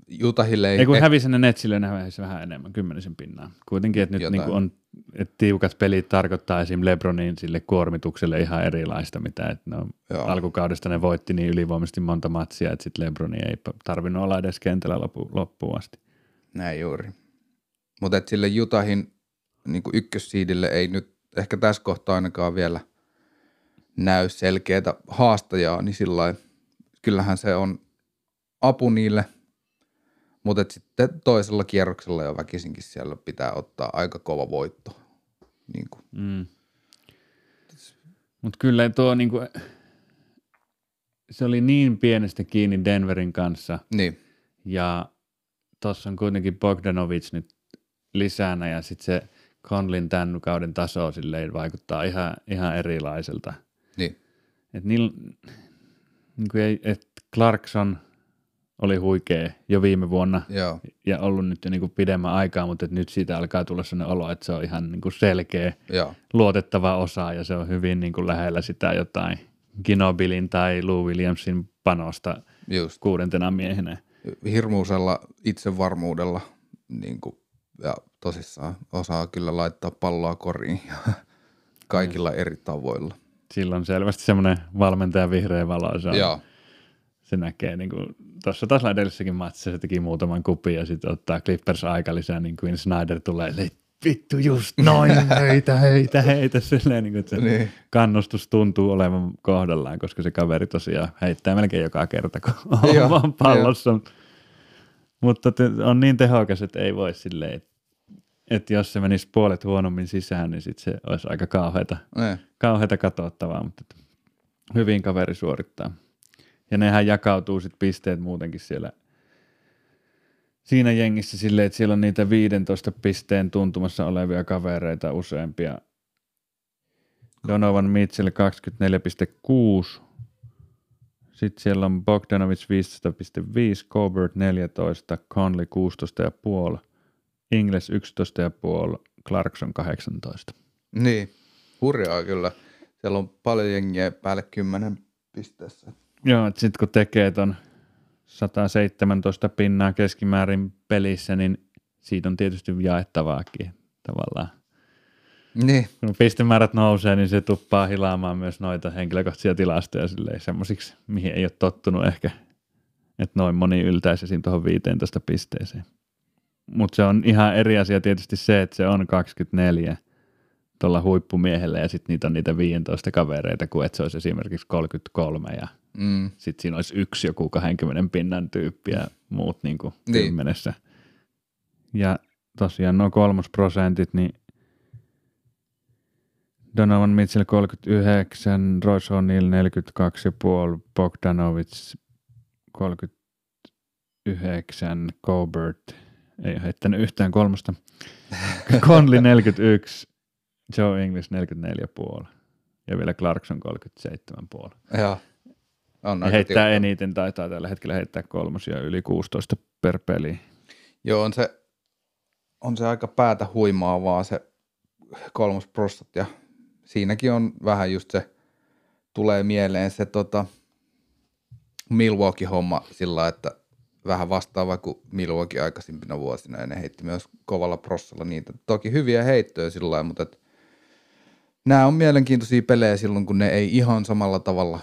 Jutahille ei... Ei kun eh... hävisi ne Netsille, ne hävisi vähän enemmän, kymmenisen pinnaa. Kuitenkin, että nyt niinku on, että tiukat pelit tarkoittaa esim. Lebronin sille kuormitukselle ihan erilaista, mitä että no, alkukaudesta ne voitti niin ylivoimaisesti monta matsia, että sitten Lebroni ei tarvinnut olla edes kentällä loppu, loppuun asti. Näin juuri. Mutta sille Jutahin niin ykkössiidille ei nyt ehkä tässä kohtaa ainakaan vielä näy selkeätä haastajaa, niin sillä kyllähän se on apu niille, mutta sitten toisella kierroksella jo väkisinkin siellä pitää ottaa aika kova voitto. Niin mm. Mutta kyllä tuo niinku, se oli niin pienestä kiinni Denverin kanssa. Niin. Ja tuossa on kuitenkin Bogdanovic nyt lisänä ja sitten se Conlin tämän kauden taso silleen vaikuttaa ihan, ihan erilaiselta. Et niillä, niin kuin ei, et Clarkson – oli huikea jo viime vuonna Joo. ja ollut nyt jo niin kuin pidemmän aikaa, mutta nyt siitä alkaa tulla sellainen olo, että se on ihan niin kuin selkeä, Joo. luotettava osa ja se on hyvin niin kuin lähellä sitä jotain Ginobilin tai Lou Williamsin panosta Just. kuudentena miehenä. Hirmuisella itsevarmuudella niin kuin, ja tosissaan osaa kyllä laittaa palloa koriin [LAUGHS] kaikilla eri tavoilla. Silloin selvästi semmoinen valmentaja vihreä valo. Se on, Joo se näkee, niin kuin, tuossa taas edellisessäkin matsissa se teki muutaman kupin ja sitten ottaa Clippers aika lisää, niin kuin Snyder tulee, vittu just noin, [LAUGHS] heitä, heitä, heitä, silleen, niin kuin, että se niin. kannustus tuntuu olevan kohdallaan, koska se kaveri tosiaan heittää melkein joka kerta, kun on vaan pallossa. Mutta on niin tehokas, että ei voi silleen, että jos se menisi puolet huonommin sisään, niin sit se olisi aika kauheata, Ne. kauheata katsottavaa, mutta hyvin kaveri suorittaa. Ja nehän jakautuu sitten pisteet muutenkin siellä siinä jengissä silleen, että siellä on niitä 15 pisteen tuntumassa olevia kavereita useampia. Donovan Mitchell 24,6. Sitten siellä on Bogdanovic 15,5, Colbert 14, Conley 16,5, Ingles 11,5, Clarkson 18. Niin, hurjaa kyllä. Siellä on paljon jengiä päälle kymmenen pisteessä. Joo, että sitten kun tekee ton 117 pinnaa keskimäärin pelissä, niin siitä on tietysti jaettavaakin tavallaan. Niin, Kun pistemäärät nousee, niin se tuppaa hilaamaan myös noita henkilökohtaisia tilastoja silleen semmoisiksi, mihin ei ole tottunut ehkä, että noin moni yltäisi tuohon 15 pisteeseen. Mutta se on ihan eri asia tietysti se, että se on 24 tuolla huippumiehellä ja sitten niitä on niitä 15 kavereita, kuin että se olisi esimerkiksi 33 ja mm, sitten siinä olisi yksi joku 20 pinnan tyyppi ja muut niin kuin Niin. kymmenessä. Ja tosiaan nuo kolmosprosentit, niin Donovan Mitchell 39, Royce O'Neal 42,5, Bogdanovic 39, Colbert ei ole heittänyt yhtään kolmosta, [LAUGHS] Conley 41, Joe English 44,5 ja vielä Clarkson 37,5. joo. On Ja aika heittää tiukka. eniten, taitaa tällä hetkellä heittää kolmosia yli 16 per peli. Joo, on se, on se aika päätä huimaavaa se kolmos prostat ja siinäkin on vähän just se, tulee mieleen se tota, Milwaukee-homma sillä että vähän vastaava kuin Milwaukee aikaisempina vuosina ja ne heitti myös kovalla prossalla niitä. Toki hyviä heittoja sillä lailla, mutta et, nämä on mielenkiintoisia pelejä silloin, kun ne ei ihan samalla tavalla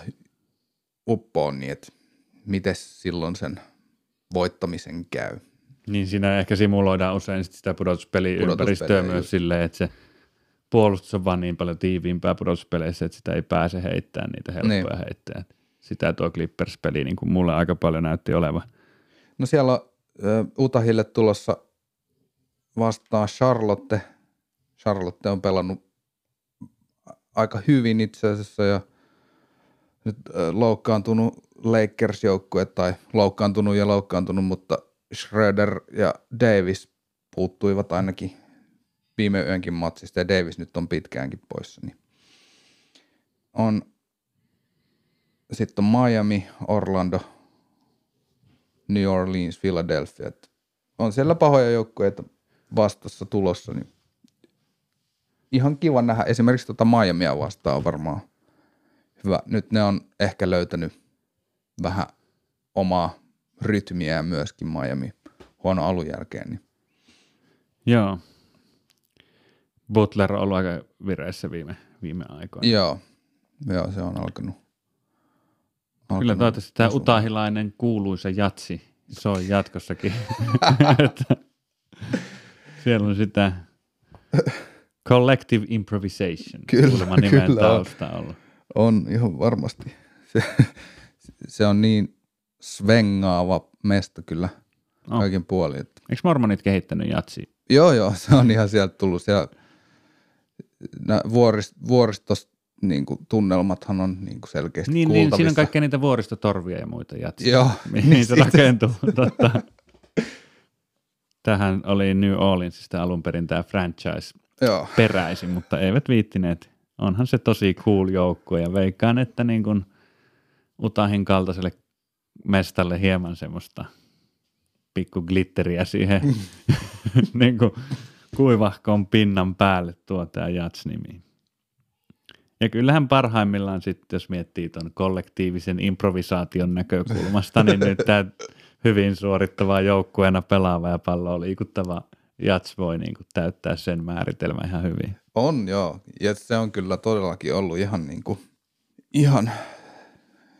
uppoa niin, että miten silloin sen voittamisen käy. Niin siinä ehkä simuloidaan usein sit sitä pudotuspeliympäristöä myös just. silleen, että se puolustus on vaan niin paljon tiiviimpää pudotuspeleissä, että sitä ei pääse heittämään niitä helppoja Niin. heittää. Sitä tuo Clippers-peli niin kuin mulle aika paljon näytti olevan. No siellä on ö, Utahille tulossa vastaan Charlotte. Charlotte on pelannut aika hyvin itse asiassa ja nyt ö, loukkaantunut Lakers-joukkue tai loukkaantunut ja loukkaantunut, mutta Schroeder ja Davis puuttuivat ainakin viime yönkin matsista ja Davis nyt on pitkäänkin poissa. Niin on sitten on Miami, Orlando, New Orleans, Philadelphia. Et on siellä pahoja joukkueita vastassa tulossa, niin ihan kiva nähdä. Esimerkiksi tuota Miamia vastaan varmaan hyvä. Nyt ne on ehkä löytänyt vähän omaa rytmiä myöskin Miami huono alun jälkeen. Niin. Joo. Butler on ollut aika vireessä viime, viime aikoina. Joo, joo, se on alkanut. Kyllä toivottavasti tämä utahilainen kuuluisa jatsi soi jatkossakin. [LAUGHS] Siellä on sitä collective improvisation. Kyllä, kyllä on. tausta ollut. On ihan varmasti. Se, se on niin svengaava mesta kyllä Oh. kaiken puolin. Että. Eikö mormonit kehittänyt jatsi? Joo, joo, se on ihan sieltä tullut. Siellä, vuorist, vuoristos niin kuin, tunnelmathan on niin kuin selkeästi Niin, niin, kuultavissa. siinä on kaikkea niitä vuoristotorvia ja muita jatsia. Joo, [LAUGHS] Mihin niin se rakentuu. [LAUGHS] Totta. Tähän oli New Orleansista alun perin tämä franchise Joo, peräisin, mutta eivät viittineet. Onhan se tosi cool joukkue ja veikkaan, että niin kuin Utahin kaltaiselle mestalle hieman semmoista pikku glitteriä siihen [LAUGHS] niin kuin kuivahkon pinnan päälle tuo tämä Jats-nimi. Ja kyllähän parhaimmillaan sitten, jos miettii tuon kollektiivisen improvisaation näkökulmasta, niin nyt tämä hyvin suorittava joukkueena pelaava ja palloa liikuttava Jats voi niin kuin täyttää sen määritelmän ihan hyvin. on joo. Ja se on kyllä todellakin ollut ihan, niin kuin, ihan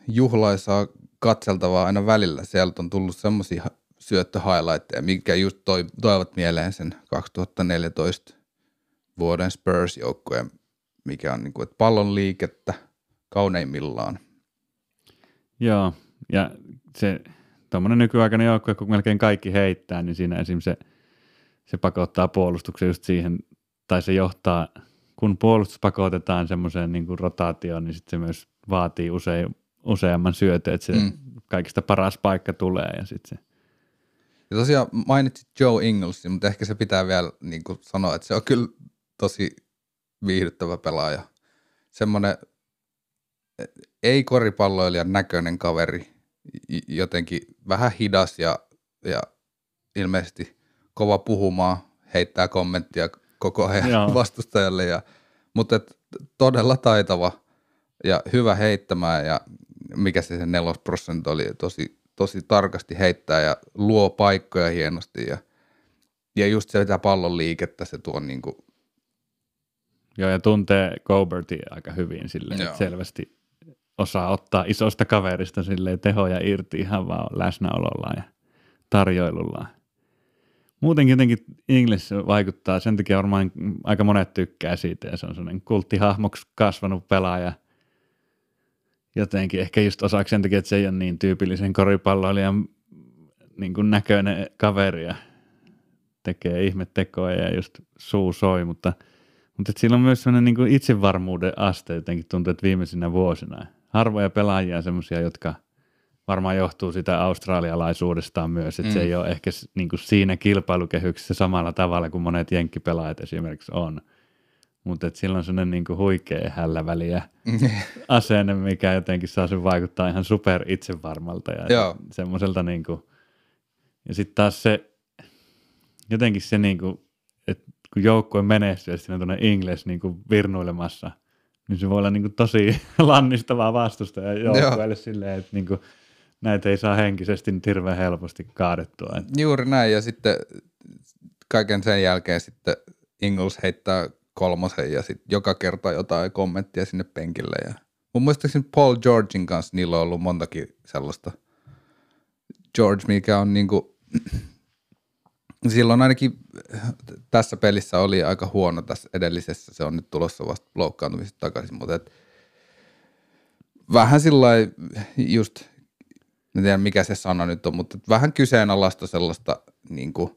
juhlaisaa katseltavaa aina välillä. Sieltä on tullut semmoisia syöttöhighlightteja, mikä just toi, toivat mieleen sen 2014 vuoden Spurs-joukkueen, mikä on niin kuin, että pallon liikettä kauneimmillaan. Joo, ja se tuommoinen nykyaikainen joukkue, kun melkein kaikki heittää, niin siinä esim. se se pakottaa puolustuksen just siihen, tai se johtaa, kun puolustus pakotetaan semmoiseen niin kuin rotaatioon, niin sitten se myös vaatii usein, useamman syötön, että se mm. kaikista paras paikka tulee ja sitten se ja tosiaan mainitsit Joe Inglesin, mutta ehkä se pitää vielä niin kuin sanoa, että se on kyllä tosi viihdyttävä pelaaja. Semmoinen ei koripalloilijan näköinen kaveri, jotenkin vähän hidas ja, ja ilmeisesti kova puhumaan, heittää kommenttia koko ajan Joo. [LAUGHS] vastustajalle, ja, mutta et, todella taitava ja hyvä heittämään ja mikä se sen nelosprosentti oli, tosi, tosi tarkasti heittää ja luo paikkoja hienosti ja, ja just se sitä pallon liikettä se tuo niin kuin Joo, ja tuntee Gobertia aika hyvin silleen, että selvästi osaa ottaa isosta kaverista silleen tehoja irti ihan vaan läsnäolollaan ja tarjoilullaan. Muutenkin jotenkin English vaikuttaa, sen takia varmaan aika monet tykkää siitä ja se on sellainen kulttihahmoksi kasvanut pelaaja. Jotenkin ehkä just osaksi sen takia, että se ei ole niin tyypillisen koripalloilijan niin kuin näköinen kaveri ja tekee ihmettekoja ja just suu soi, mutta, mutta sillä on myös sellainen niin itsevarmuuden aste jotenkin tuntuu, että viimeisinä vuosina – harvoja pelaajia semmoisia, jotka varmaan johtuu sitä australialaisuudestaan myös, että mm. se ei ole ehkä niin kuin siinä kilpailukehyksessä samalla tavalla kuin monet jenkkipelaajat esimerkiksi on. Mutta sillä on sellainen niin kuin huikea hälläväliä [LAUGHS] asenne, mikä jotenkin saa sen vaikuttaa ihan super itsevarmalta ja semmoiselta niin kuin, ja sitten taas se, jotenkin se niin kuin, kun joukkue menestyy ja siinä on tuonne Ingles niin kuin virnuilemassa – niin se voi olla niin kuin tosi [LAUGHS] lannistavaa vastusta ja joukkueelle silleen, että niin kuin näitä ei saa henkisesti nyt hirveän helposti kaadettua. Juuri näin ja sitten kaiken sen jälkeen sitten Ingles heittää kolmosen ja sitten joka kerta jotain kommenttia sinne penkille. Ja mun muistaakseni Paul Georgein kanssa niillä on ollut montakin sellaista. George, mikä on niinku silloin ainakin tässä pelissä oli aika huono tässä edellisessä, se on nyt tulossa vasta loukkaantumisesta takaisin, mutta et vähän sillä just, en tiedä mikä se sana nyt on, mutta vähän kyseenalaista sellaista niin kuin,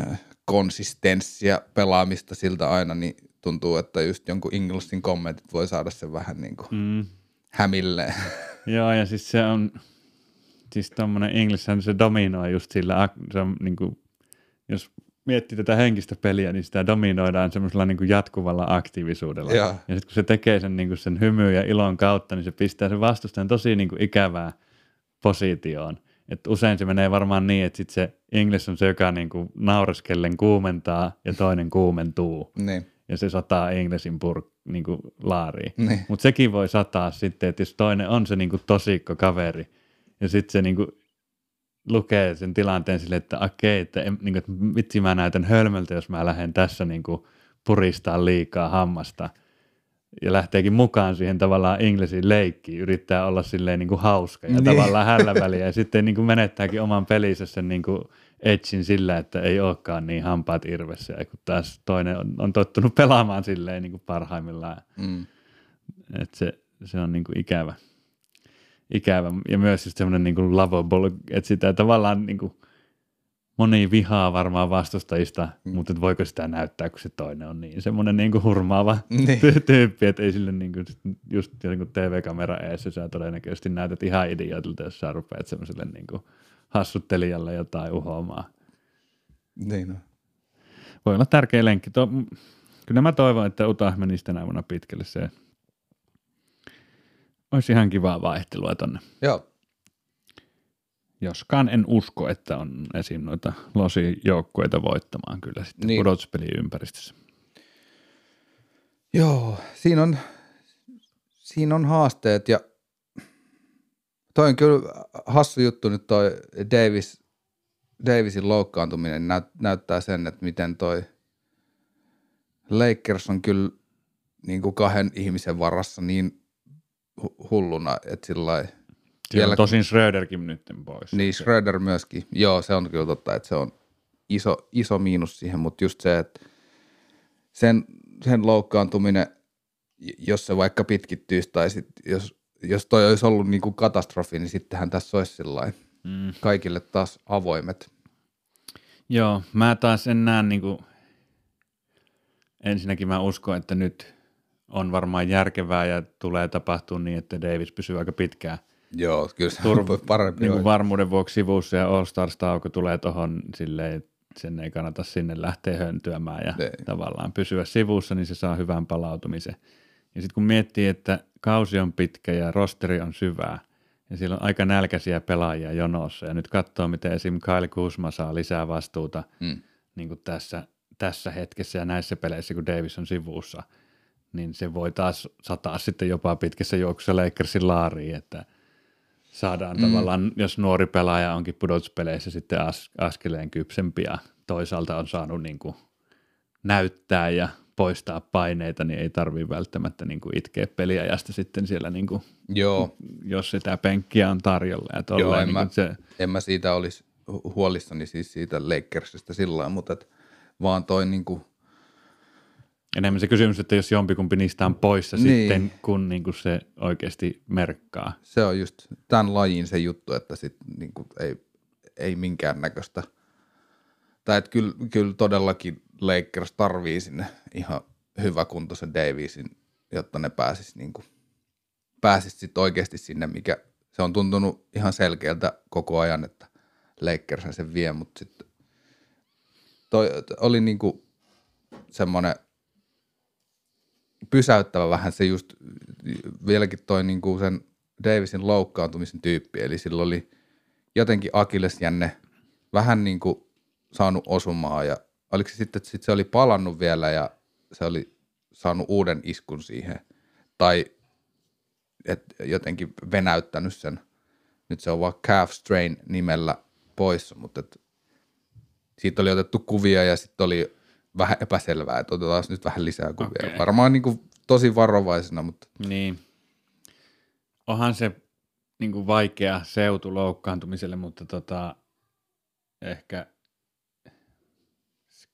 äh, konsistenssia pelaamista siltä aina, niin tuntuu, että just jonkun Inglesin kommentit voi saada sen vähän niin kuin mm. hämilleen. Joo, ja siis se on, siis tuommoinen English, se dominoi just sillä, se on niin kuin, jos miettii tätä henkistä peliä, niin sitä dominoidaan semmoisella niin kuin jatkuvalla aktiivisuudella. Ja, ja sitten kun se tekee sen, niin kuin sen hymyyn ja ilon kautta, niin se pistää sen vastustajan tosi niin kuin ikävää positioon. Et usein se menee varmaan niin, että sit se English on se, joka niin kuin naureskellen kuumentaa ja toinen kuumentuu. Niin. Ja se sataa Englishin pur, niin kuin laariin. Niin. Mutta sekin voi sataa sitten, että jos toinen on se niin kuin tosikko kaveri, ja sitten se niinku lukee sen tilanteen silleen, että okei, että, niinku, että vitsi mä näytän hölmöltä, jos mä lähden tässä niinku puristaa liikaa hammasta. Ja lähteekin mukaan siihen tavallaan Inglesin leikkiin, yrittää olla silleen niin kuin hauska ja niin. tavallaan hällä väliä. Ja sitten niin kuin menettääkin oman pelissä sen niin kuin etsin sillä, että ei olekaan niin hampaat irvessä. Ja kun taas toinen on, on tottunut pelaamaan silleen niin kuin parhaimmillaan. Mm. Että se, se on niin kuin ikävä ikävä ja myös just semmoinen niin kuin lovable, että sitä tavallaan niin kuin moni vihaa varmaan vastustajista, mm. mutta että voiko sitä näyttää, kun se toinen on niin semmoinen [LAUGHS] niin kuin hurmaava niin. tyyppi, että ei sille niin kuin, just niin kuin TV-kamera eessä sä todennäköisesti näytät ihan idiootilta, jos sä rupeat semmoiselle niin kuin hassuttelijalle jotain uhoamaan. Niin no. Voi olla tärkeä lenkki. Tuo, kyllä mä toivon, että Utah menisi tänä vuonna pitkälle se olisi ihan kivaa vaihtelua tonne. Joo. Joskaan en usko, että on esim. noita losi-joukkueita voittamaan kyllä sitten niin. pudotuspeliympäristössä. Joo, siinä on, siinä on haasteet ja toi on kyllä hassu juttu nyt toi Davis, Davisin loukkaantuminen näyt, näyttää sen, että miten toi Lakers on kyllä niin kuin kahden ihmisen varassa niin hulluna, että sillä vielä... tosin Schröderkin nyt pois. Niin, Schröder myöskin. Joo, se on kyllä totta, että se on iso, iso miinus siihen, mutta just se, että sen, sen loukkaantuminen, jos se vaikka pitkittyisi tai sit, jos, jos toi olisi ollut niin kuin katastrofi, niin sittenhän tässä olisi mm. kaikille taas avoimet. Joo, mä taas en näe niin kuin, ensinnäkin mä uskon, että nyt on varmaan järkevää ja tulee tapahtua niin, että Davis pysyy aika pitkään Joo, kyllä se Turv- on parempi. niin kuin varmuuden vuoksi sivussa ja All Stars tauko tulee tuohon silleen, että sen ei kannata sinne lähteä höntyämään ja Ei. tavallaan pysyä sivussa, niin se saa hyvän palautumisen. Ja sitten kun miettii, että kausi on pitkä ja rosteri on syvää, ja siellä on aika nälkäisiä pelaajia jonossa, ja nyt katsoo, miten esim. Kyle Kuzma saa lisää vastuuta Mm. niin kuin tässä, tässä hetkessä ja näissä peleissä, kun Davis on sivussa, niin se voi taas sataa sitten jopa pitkässä juoksussa Lakersin laariin, että saadaan mm. tavallaan, jos nuori pelaaja onkin pudotuspeleissä sitten as, askeleen kypsempi ja toisaalta on saanut niin kuin näyttää ja poistaa paineita, niin ei tarvitse välttämättä niin kuin itkeä peliajasta sitten siellä, niin kuin, Joo, jos sitä penkkiä on tarjolla. Ja tolleen, Joo, en niin mä- kuin se, en mä siitä olisi hu- huolissani siis siitä Lakersista sillä lailla, mutta et vaan toi niinku, enemmän se kysymys, että jos jompikumpi niistä on poissa Niin. sitten, kun niin kuin se oikeasti merkkaa. se on just tämän lajin se juttu, että sit niinku ei, ei minkäännäköistä, tai että kyllä, kyllä todellakin Lakers tarvii sinne ihan hyväkuntoisen Davisin, jotta ne pääsis niinku, pääsis sit oikeasti sinne, mikä se on tuntunut ihan selkeältä koko ajan, että Lakers sen vie, mutta sitten toi oli niinku semmoinen pysäyttävä vähän se just vieläkin toi niinku sen Davisin loukkaantumisen tyyppi, eli sillä oli jotenkin akillesjänne vähän niin kuin saanut osumaa ja oliko se sitten, että se oli palannut vielä ja se oli saanut uuden iskun siihen tai et jotenkin venäyttänyt sen. Nyt se on vaan calf strain nimellä poissa, mutta et siitä oli otettu kuvia ja sitten oli vähän epäselvää, että otetaan nyt vähän lisää kuvia. Okay. Varmaan niin kuin tosi varovaisena, mutta Niin. Onhan se niin kuin vaikea seutu loukkaantumiselle, mutta tota, ehkä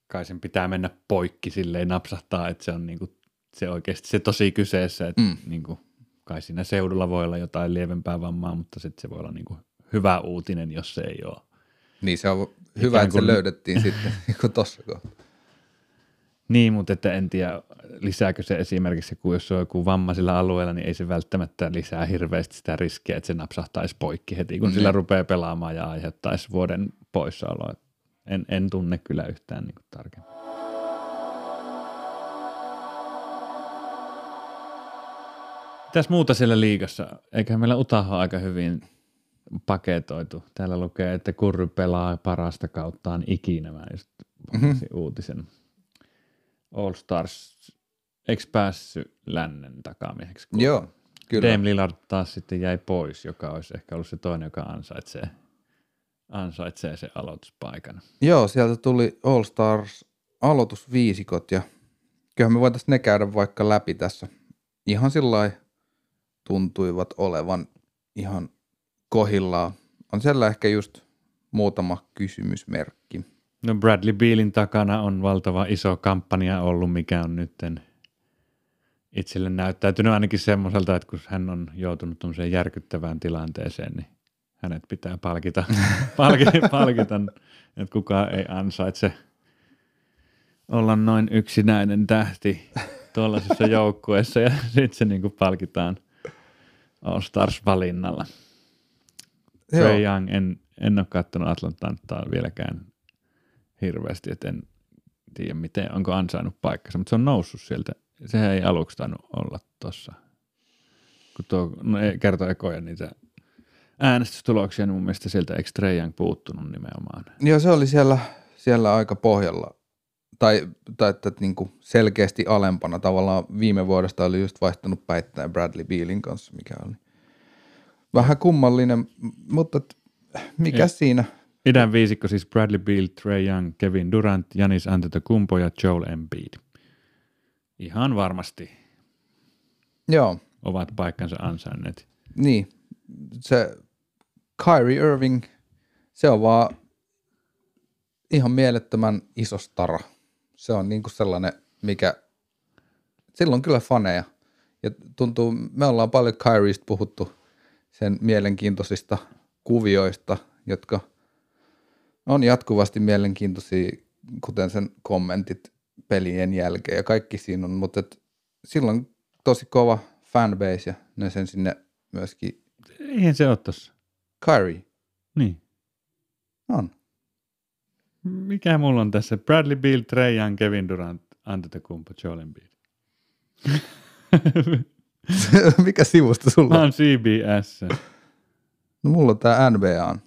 kai sen pitää mennä poikki silleen napsahtaa, että se on niin kuin, se oikeasti se tosi kyseessä, että Mm. niin kuin, kai siinä seudulla voi olla jotain lievempää vammaa, mutta sitten se voi olla niin kuin hyvä uutinen, jos se ei ole. niin se on hyvä, että se kuin- löydettiin [LAUGHS] sitten niin kuin tossa kohtaa. Niin, mutta että en tiedä, lisääkö se esimerkiksi, kun jos on joku vammaisilla alueella, niin ei se välttämättä lisää hirveästi sitä riskiä, että se napsahtaisi poikki heti, kun Niin. sillä rupeaa pelaamaan ja aiheuttaisi vuoden poissaoloa. En, en tunne kyllä yhtään niin tarkemmin. Mitäs muuta siellä liigassa? Eiköhän meillä Utaho aika hyvin paketoitu. Täällä lukee, että Kurry pelaa parasta kauttaan ikinä. Mä just mm-hmm. uutisen. All Stars, eikö päässyt lännen takamieheksi? Joo, kyllä. Dame Lillard taas sitten jäi pois, joka olisi ehkä ollut se toinen, joka ansaitsee, ansaitsee sen aloituspaikan. Joo, sieltä tuli All Stars aloitusviisikot ja kyllähän me voitaisiin ne käydä vaikka läpi tässä. Ihan sillä tuntuivat olevan ihan kohillaan. On siellä ehkä just muutama kysymysmerkki. No Bradley Bealin takana on valtava iso kampanja ollut, mikä on nytten itselle näyttäytynyt ainakin semmoiselta, että kun hän on joutunut tuommoiseen järkyttävään tilanteeseen, niin hänet pitää palkita, [LAUGHS] palkita, palkita että kukaan ei ansaitse olla noin yksinäinen tähti tuollaisessa joukkueessa. Ja sitten se niinku palkitaan All Stars-valinnalla. Trey Young, en, en ole katsonut Atlantaa vieläkään hirveästi, että en tiedä miten, onko ansainnut paikkansa, mutta se on noussut sieltä. Sehän ei aluksi tainnut olla tuossa. Kun tuo no, ei- kertoo ekoja niitä äänestystuloksia, niin mun mielestä sieltä eikö Young puuttunut nimenomaan. Joo, se oli siellä, siellä aika pohjalla. Tai, tai että niinku selkeästi alempana. Tavallaan viime vuodesta oli just vaihtanut päittäin Bradley Bealin kanssa, mikä oli vähän kummallinen, mutta mikä Ja- siinä? Idän viisikko siis Bradley Beal, Trey Young, Kevin Durant, Janis Antetokounmpo ja Joel Embiid. Ihan varmasti Joo, ovat paikkansa ansainneet. niin. Se Kyrie Irving, se on vaan ihan mielettömän iso stara. Se on niinku sellainen, mikä, sillä on kyllä faneja. Ja tuntuu, me ollaan paljon Kyrieista puhuttu sen mielenkiintoisista kuvioista, jotka on jatkuvasti mielenkiintoisia, kuten sen kommentit pelien jälkeen ja kaikki siinä on, mutta et silloin on tosi kova fanbase ja ne sen sinne myöskin. Eihän se ole tossa. Kyrie, Niin. on. Mikä mulla on tässä? Bradley Beal, Trey Young, Kevin Durant, Antetokounmpo, Joel Embiid. [LAUGHS] Mikä sivusto sulla Mä on? oon CBS. No mulla on tää NBA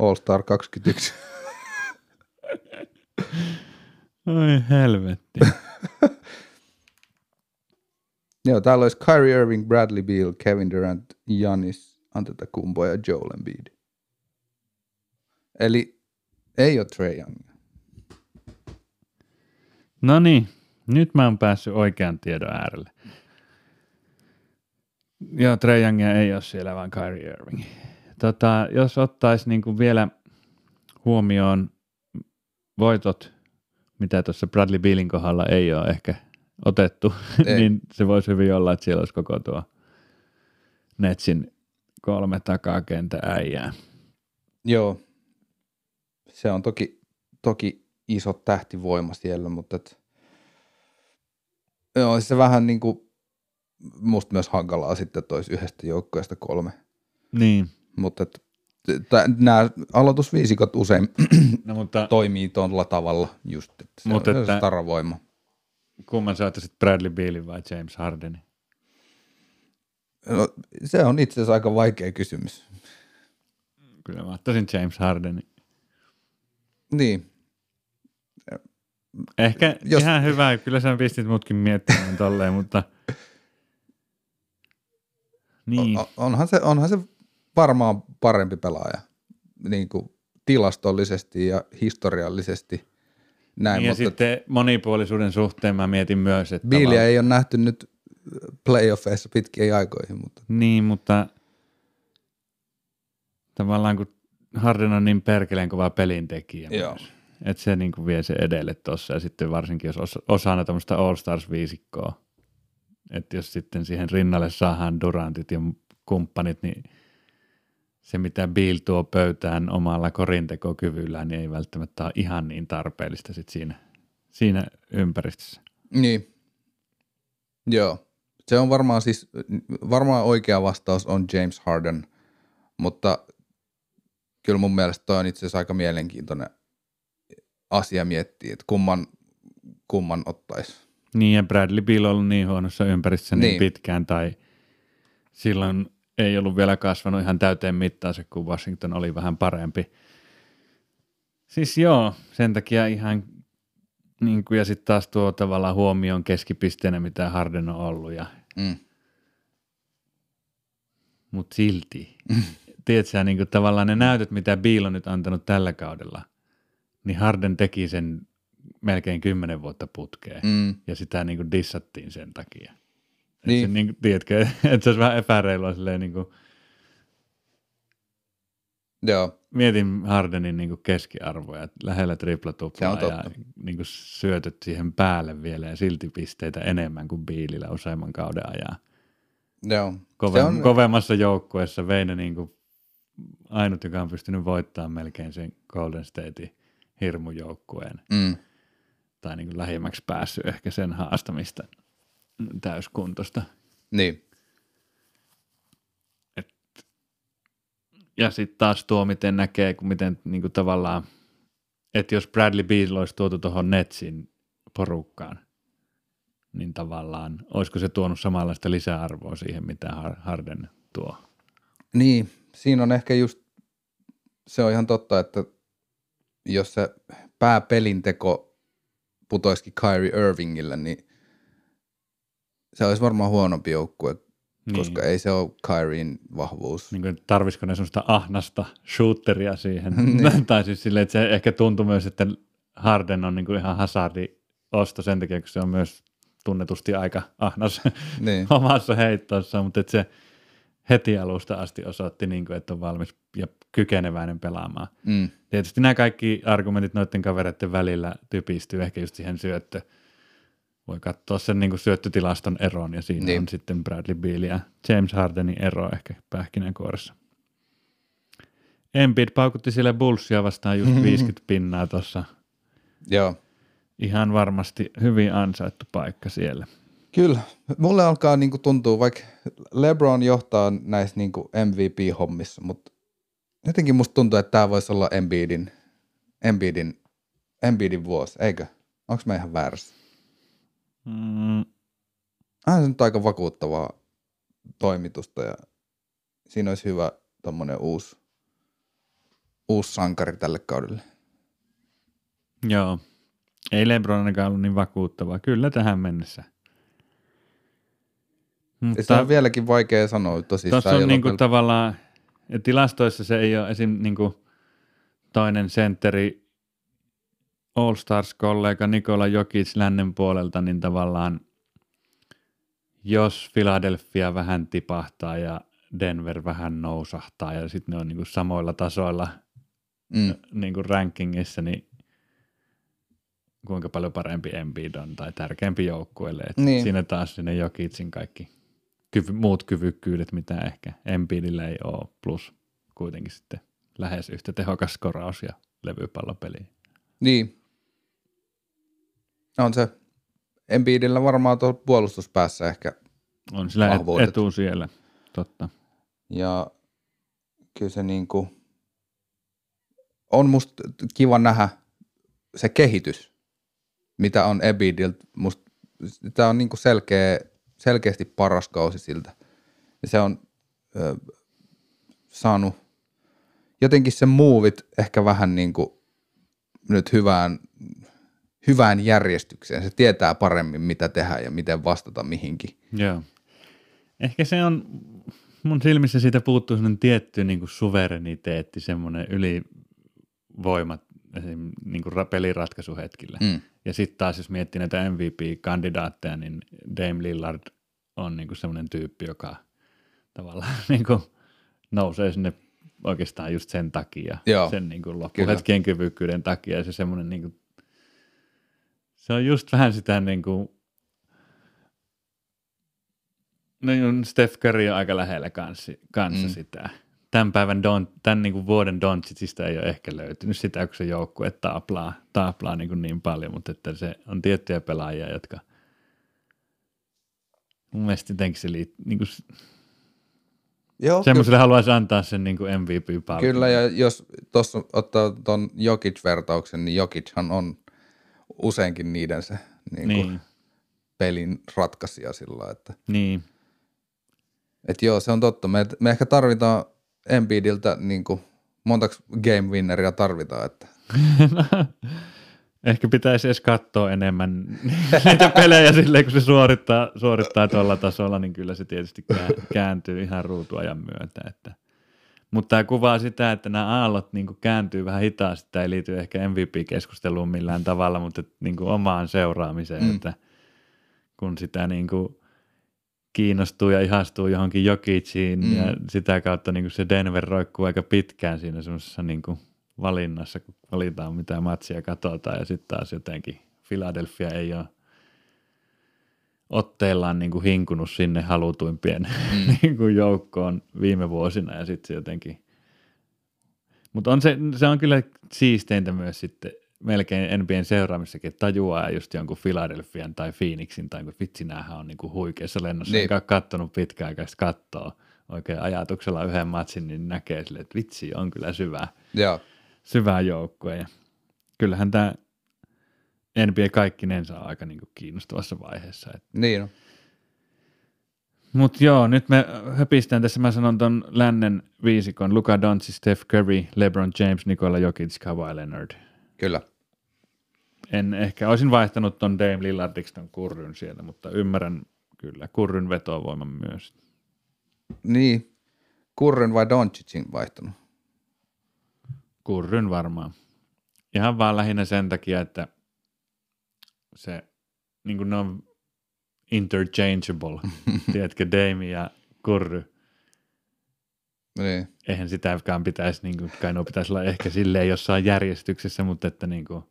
All Star 21. Oi helvetti. [LAUGHS] Joo, täällä olisi Kyrie Irving, Bradley Beal, Kevin Durant, Giannis, Antetokounmpo ja Joel Embiid. Eli ei ole Trae Young. No niin, nyt mä oon päässyt oikean tiedon äärelle. Joo, Trae Youngia ei ole siellä, vaan Kyrie Irving. Tota, jos ottaisi niinku vielä huomioon voitot, mitä tuossa Bradley Bealin kohdalla ei ole ehkä otettu, [LAUGHS] Ei. niin se voisi hyvin olla, että siellä olisi koko tuo Netsin kolme takakentä äijää. Joo, se on toki, toki iso tähtivoima siellä, mutta et, joo, se vähän niin kuin musta myös hankalaa sitten tois yhdestä joukkueesta kolme. Niin, Mutta nämä aloitusviisikot usein [CLEARS THROAT] no mutta toimii tuolla tavalla just, että se Mutta on että- että... taravoima. kumman sä ottaisit Bradley Bealin vai James Hardenin? No, se on itse asiassa aika vaikea kysymys. Kyllä mä ottaisin James Hardenin. Niin, Ehkä. Jos- ihan hyvä, kyllä sä pistit mutkin miettimään tolleen, mutta niin, on, onhan, se, onhan se varmaan parempi pelaaja niin kuin tilastollisesti ja historiallisesti. Näin, niin ja mutta sitten monipuolisuuden suhteen mä mietin myös, että Biiliä tavallaan- ei ole nähty nyt playoffeissa pitkiin aikoihin, mutta Niin, mutta tavallaan kun Harden on niin perkeleen kova pelintekijä Joo. myös, että se niin kuin vie se edelle tuossa ja sitten varsinkin jos os, osana tämmöistä All Stars-viisikkoa, että jos sitten siihen rinnalle saadaan Durantit ja kumppanit, niin se mitä Bill tuo pöytään omalla korintekokyvyllään, niin ei välttämättä ole ihan niin tarpeellista sit siinä, siinä ympäristössä. niin. Joo. Se on varmaan siis, varmaan oikea vastaus on James Harden, mutta kyllä mun mielestä toi on itse asiassa aika mielenkiintoinen asia miettiä, että kumman, kumman ottaisi. Niin, ja Bradley Beal on ollut niin huonossa ympäristössä niin, Niin. niin pitkään, tai silloin ei ollut vielä kasvanut ihan täyteen mittaansa, kun Washington oli vähän parempi. Siis joo, sen takia ihan, niin kuin, ja sitten taas tuo tavallaan huomioon keskipisteenä, mitä Harden on ollut, ja, Mm. mutta silti. [LAUGHS] Tiedätkö, sä, niin kuin, tavallaan ne näytöt, mitä Beal on nyt antanut tällä kaudella, niin Harden teki sen melkein kymmenen vuotta putkeen. Mm. ja sitä niin kuin dissattiin sen takia. Niin. Niin. Se, niin kuin, tiedätkö, [LAUGHS] että se olisi vähän epäreilua silleen niin kuin, Joo, mietin Hardenin niin kuin keskiarvoja, lähellä tripla Se on tuplaa ja niin kuin syötöt siihen päälle vielä ja silti pisteitä enemmän kuin Biilillä useamman kauden ajan. joo. Kove, on, Kovemmassa joukkueessa Veine niin kuin ainut, joka on pystynyt voittamaan melkein sen Golden Statein hirmujoukkueen mm. tai niin kuin lähimmäksi päässyt ehkä sen haastamista täyskuntosta. Niin, Ja sitten taas tuo, miten näkee, kun miten niin kuin tavallaan, että jos Bradley Beal olisi tuotu tuohon Netsin porukkaan, niin tavallaan olisiko se tuonut samanlaista lisäarvoa siihen, mitä Har- Harden tuo. Niin, siinä on ehkä just, se on ihan totta, että jos se pääpelinteko putoisikin Kyrie Irvingille, niin se olisi varmaan huonompi joukkue, Niin. koska ei se ole Kyrien vahvuus. Niin kuin, tarvisiko ne semmoista ahnasta shooteria siihen. [LAUGHS] Niin. [LAUGHS] tai siis silleen, että se ehkä tuntui myös, että Harden on niin kuin ihan hazardi osto sen takia, kun se on myös tunnetusti aika ahnas [LAUGHS] Niin, omassa heittoissa, mutta että se heti alusta asti osoitti, niin kuin, että on valmis ja kykeneväinen pelaamaan. mm, Tietysti nämä kaikki argumentit noiden kavereiden välillä typistyy ehkä just siihen syöttö. Voi katsoa sen niin kuin syöttötilaston eron ja siinä Niin. on sitten Bradley Beal ja James Hardenin ero ehkä pähkinänkuoressa. Embiid paukutti sille Bullsia vastaan just [LAUGHS] 50 pinnaa tuossa. Joo. Ihan varmasti hyvin ansaittu paikka siellä. Kyllä. Mulle alkaa niinku tuntua, vaikka LeBron johtaa näissä niinku MVP-hommissa, mutta jotenkin musta tuntuu, että tämä voisi olla Embiidin, Embiidin, Embiidin vuosi, eikö? Onko mä ihan väärässä? Mm, Onhan se nyt aika vakuuttavaa toimitusta ja siinä olisi hyvä tommonen uusi, uusi sankari tälle kaudelle. joo. Ei LeBron ainakaan ollut niin vakuuttavaa. Kyllä tähän mennessä. Mutta se on vieläkin vaikea sanoa tosissaan. Tuossa on niinku lopel- tavallaan, tilastoissa se ei ole esim. Niinku toinen sentteri All Stars-kollega Nikola Jokic lännen puolelta, niin tavallaan jos Philadelphia vähän tipahtaa ja Denver vähän nousahtaa ja sitten ne on niinku samoilla tasoilla mm. niinku rankingissa, niin kuinka paljon parempi Embiid on tai tärkeämpi joukkueelle. Et Niin. Siinä taas sinne Jokicin kaikki kyvy, muut kyvykkyydet, mitä ehkä Embiidillä ei ole, plus kuitenkin sitten lähes yhtä tehokas koraus ja levypallopeli. Niin. On se. Embiidillä varmaan tuolla puolustuspäässä ehkä. On sillä et, etu siellä, totta. Ja kyllä se niinku, on musta kiva nähdä se kehitys, mitä on Embiidiltä. Musta tämä on niinku selkeä, selkeästi paras kausi siltä. Ja se on ö, saanut jotenkin sen muuvit ehkä vähän niinku nyt hyvään, hyvään järjestykseen. Se tietää paremmin, mitä tehdä ja miten vastata mihinkin. Joo. Ehkä se on, mun silmissä siitä puuttuu sellainen tietty niin kuin suvereniteetti, semmoinen ylivoima esim. Niin kuin ra- peliratkaisuhetkillä. Mm. Ja sitten taas jos miettii näitä MVP-kandidaatteja, niin Dame Lillard on niin kuin semmoinen tyyppi, joka tavallaan [LAUGHS] niin kuin nousee sinne oikeastaan just sen takia, Joo, sen niin kuin loppuhetkien kyvykkyyden takia. Ja se semmoinen niin kuin, se on just vähän sitä niin kuin, no niin, Steph Curry on aika lähellä kanssa, kanssa Mm. sitä. Tämän päivän Don, tämän niin kuin vuoden Doncicista ei ole ehkä löytynyt sitä, kun se joukkue taaplaa, taaplaa niin, kuin niin paljon, mutta että se on tiettyjä pelaajia, jotka mun mielestä jotenkin se liit, niin kuin, Joo, semmoiselle haluaisi antaa sen niin kuin MVP-palkinnon. Kyllä, ja jos tuossa ottaa tuon Jokic-vertauksen, niin Jokichan on useinkin niiden se niin kuin Niin, pelin ratkaisija sillä että niin. et joo, se on totta. Me, me ehkä tarvitaan Embiidiltä niin kuin, montaks game winneria tarvitaan, että [LAUGHS] ehkä pitäisi edes katsoa enemmän [LAUGHS] niitä pelejä silleen, kun se suorittaa, suorittaa tuolla tasolla, niin kyllä se tietysti kää- kääntyy ihan ruutuajan myötä. Että. Mutta tämä kuvaa sitä, että nämä aallot niin kääntyy vähän hitaasti. Tämä ei liity ehkä MVP-keskusteluun millään tavalla, mutta niin kuin omaan seuraamiseen, Mm. että kun sitä niin kuin kiinnostuu ja ihastuu johonkin Jokiciin Mm. mm. ja sitä kautta niin kuin se Denver roikkuu aika pitkään siinä semmoisessa niin kuin valinnassa, kun valitaan mitä matsia katsotaan ja sitten taas jotenkin Philadelphia ei ole otteellaan niin kuin hinkunut sinne halutuimpien mm. [LAUGHS] niin kuin joukkoon viime vuosina ja sitten se jotenkin mutta on se, se on kyllä siisteintä myös sitten melkein NBAn seuraamissakin, että tajuaa just jonkun Philadelphian tai Phoenixin tai kun vitsi näähän on niinku huikeassa lennossa, Niin. niin. enkä kattonut pitkäaikaista kattoa oikein ajatuksella yhden matsin, niin näkee sille, että vitsi on kyllä syvä, joo, syvä joukkue ja kyllähän tämä NBA kaikkinensa on aika niinku kiinnostavassa vaiheessa. Et. niin on. Mutta joo, nyt me höpistään tässä, mä sanon ton lännen viisikon, Luka Doncic, Steph Curry, LeBron James, Nikola Jokic, Kawhi Leonard. Kyllä. En ehkä, olisin vaihtanut ton Dame Lillardiksi ton kurryn sieltä, mutta ymmärrän kyllä kurryn vetovoiman myös. Niin, Kurren vai Doncicin vaihtanut? Kurryn varmaan. Ihan vaan lähinnä sen takia, että se, niin kuin ne on interchangeable, [LAUGHS] tiedätkö, Dame ja kurry. Niin. Eihän sitäkään pitäisi, niin kuin, kai pitäisi olla ehkä silleen jossain järjestyksessä, mutta että niin kuin,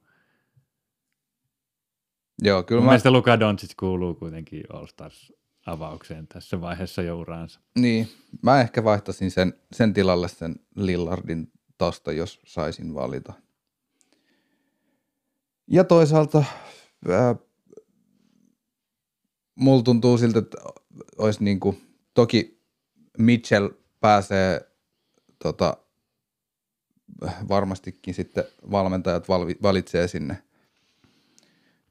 Joo, kyllä mun mä, mielestä Luka Doncic kuuluu kuitenkin All Stars avaukseen tässä vaiheessa jo uraansa. niin, mä ehkä vaihtaisin sen, sen tilalle sen Lillardin tosta, jos saisin valita. Ja toisaalta ää, mulla tuntuu siltä, että olisi niin kuin, toki Mitchell pääsee tota, varmastikin sitten valmentajat valvi, valitsee sinne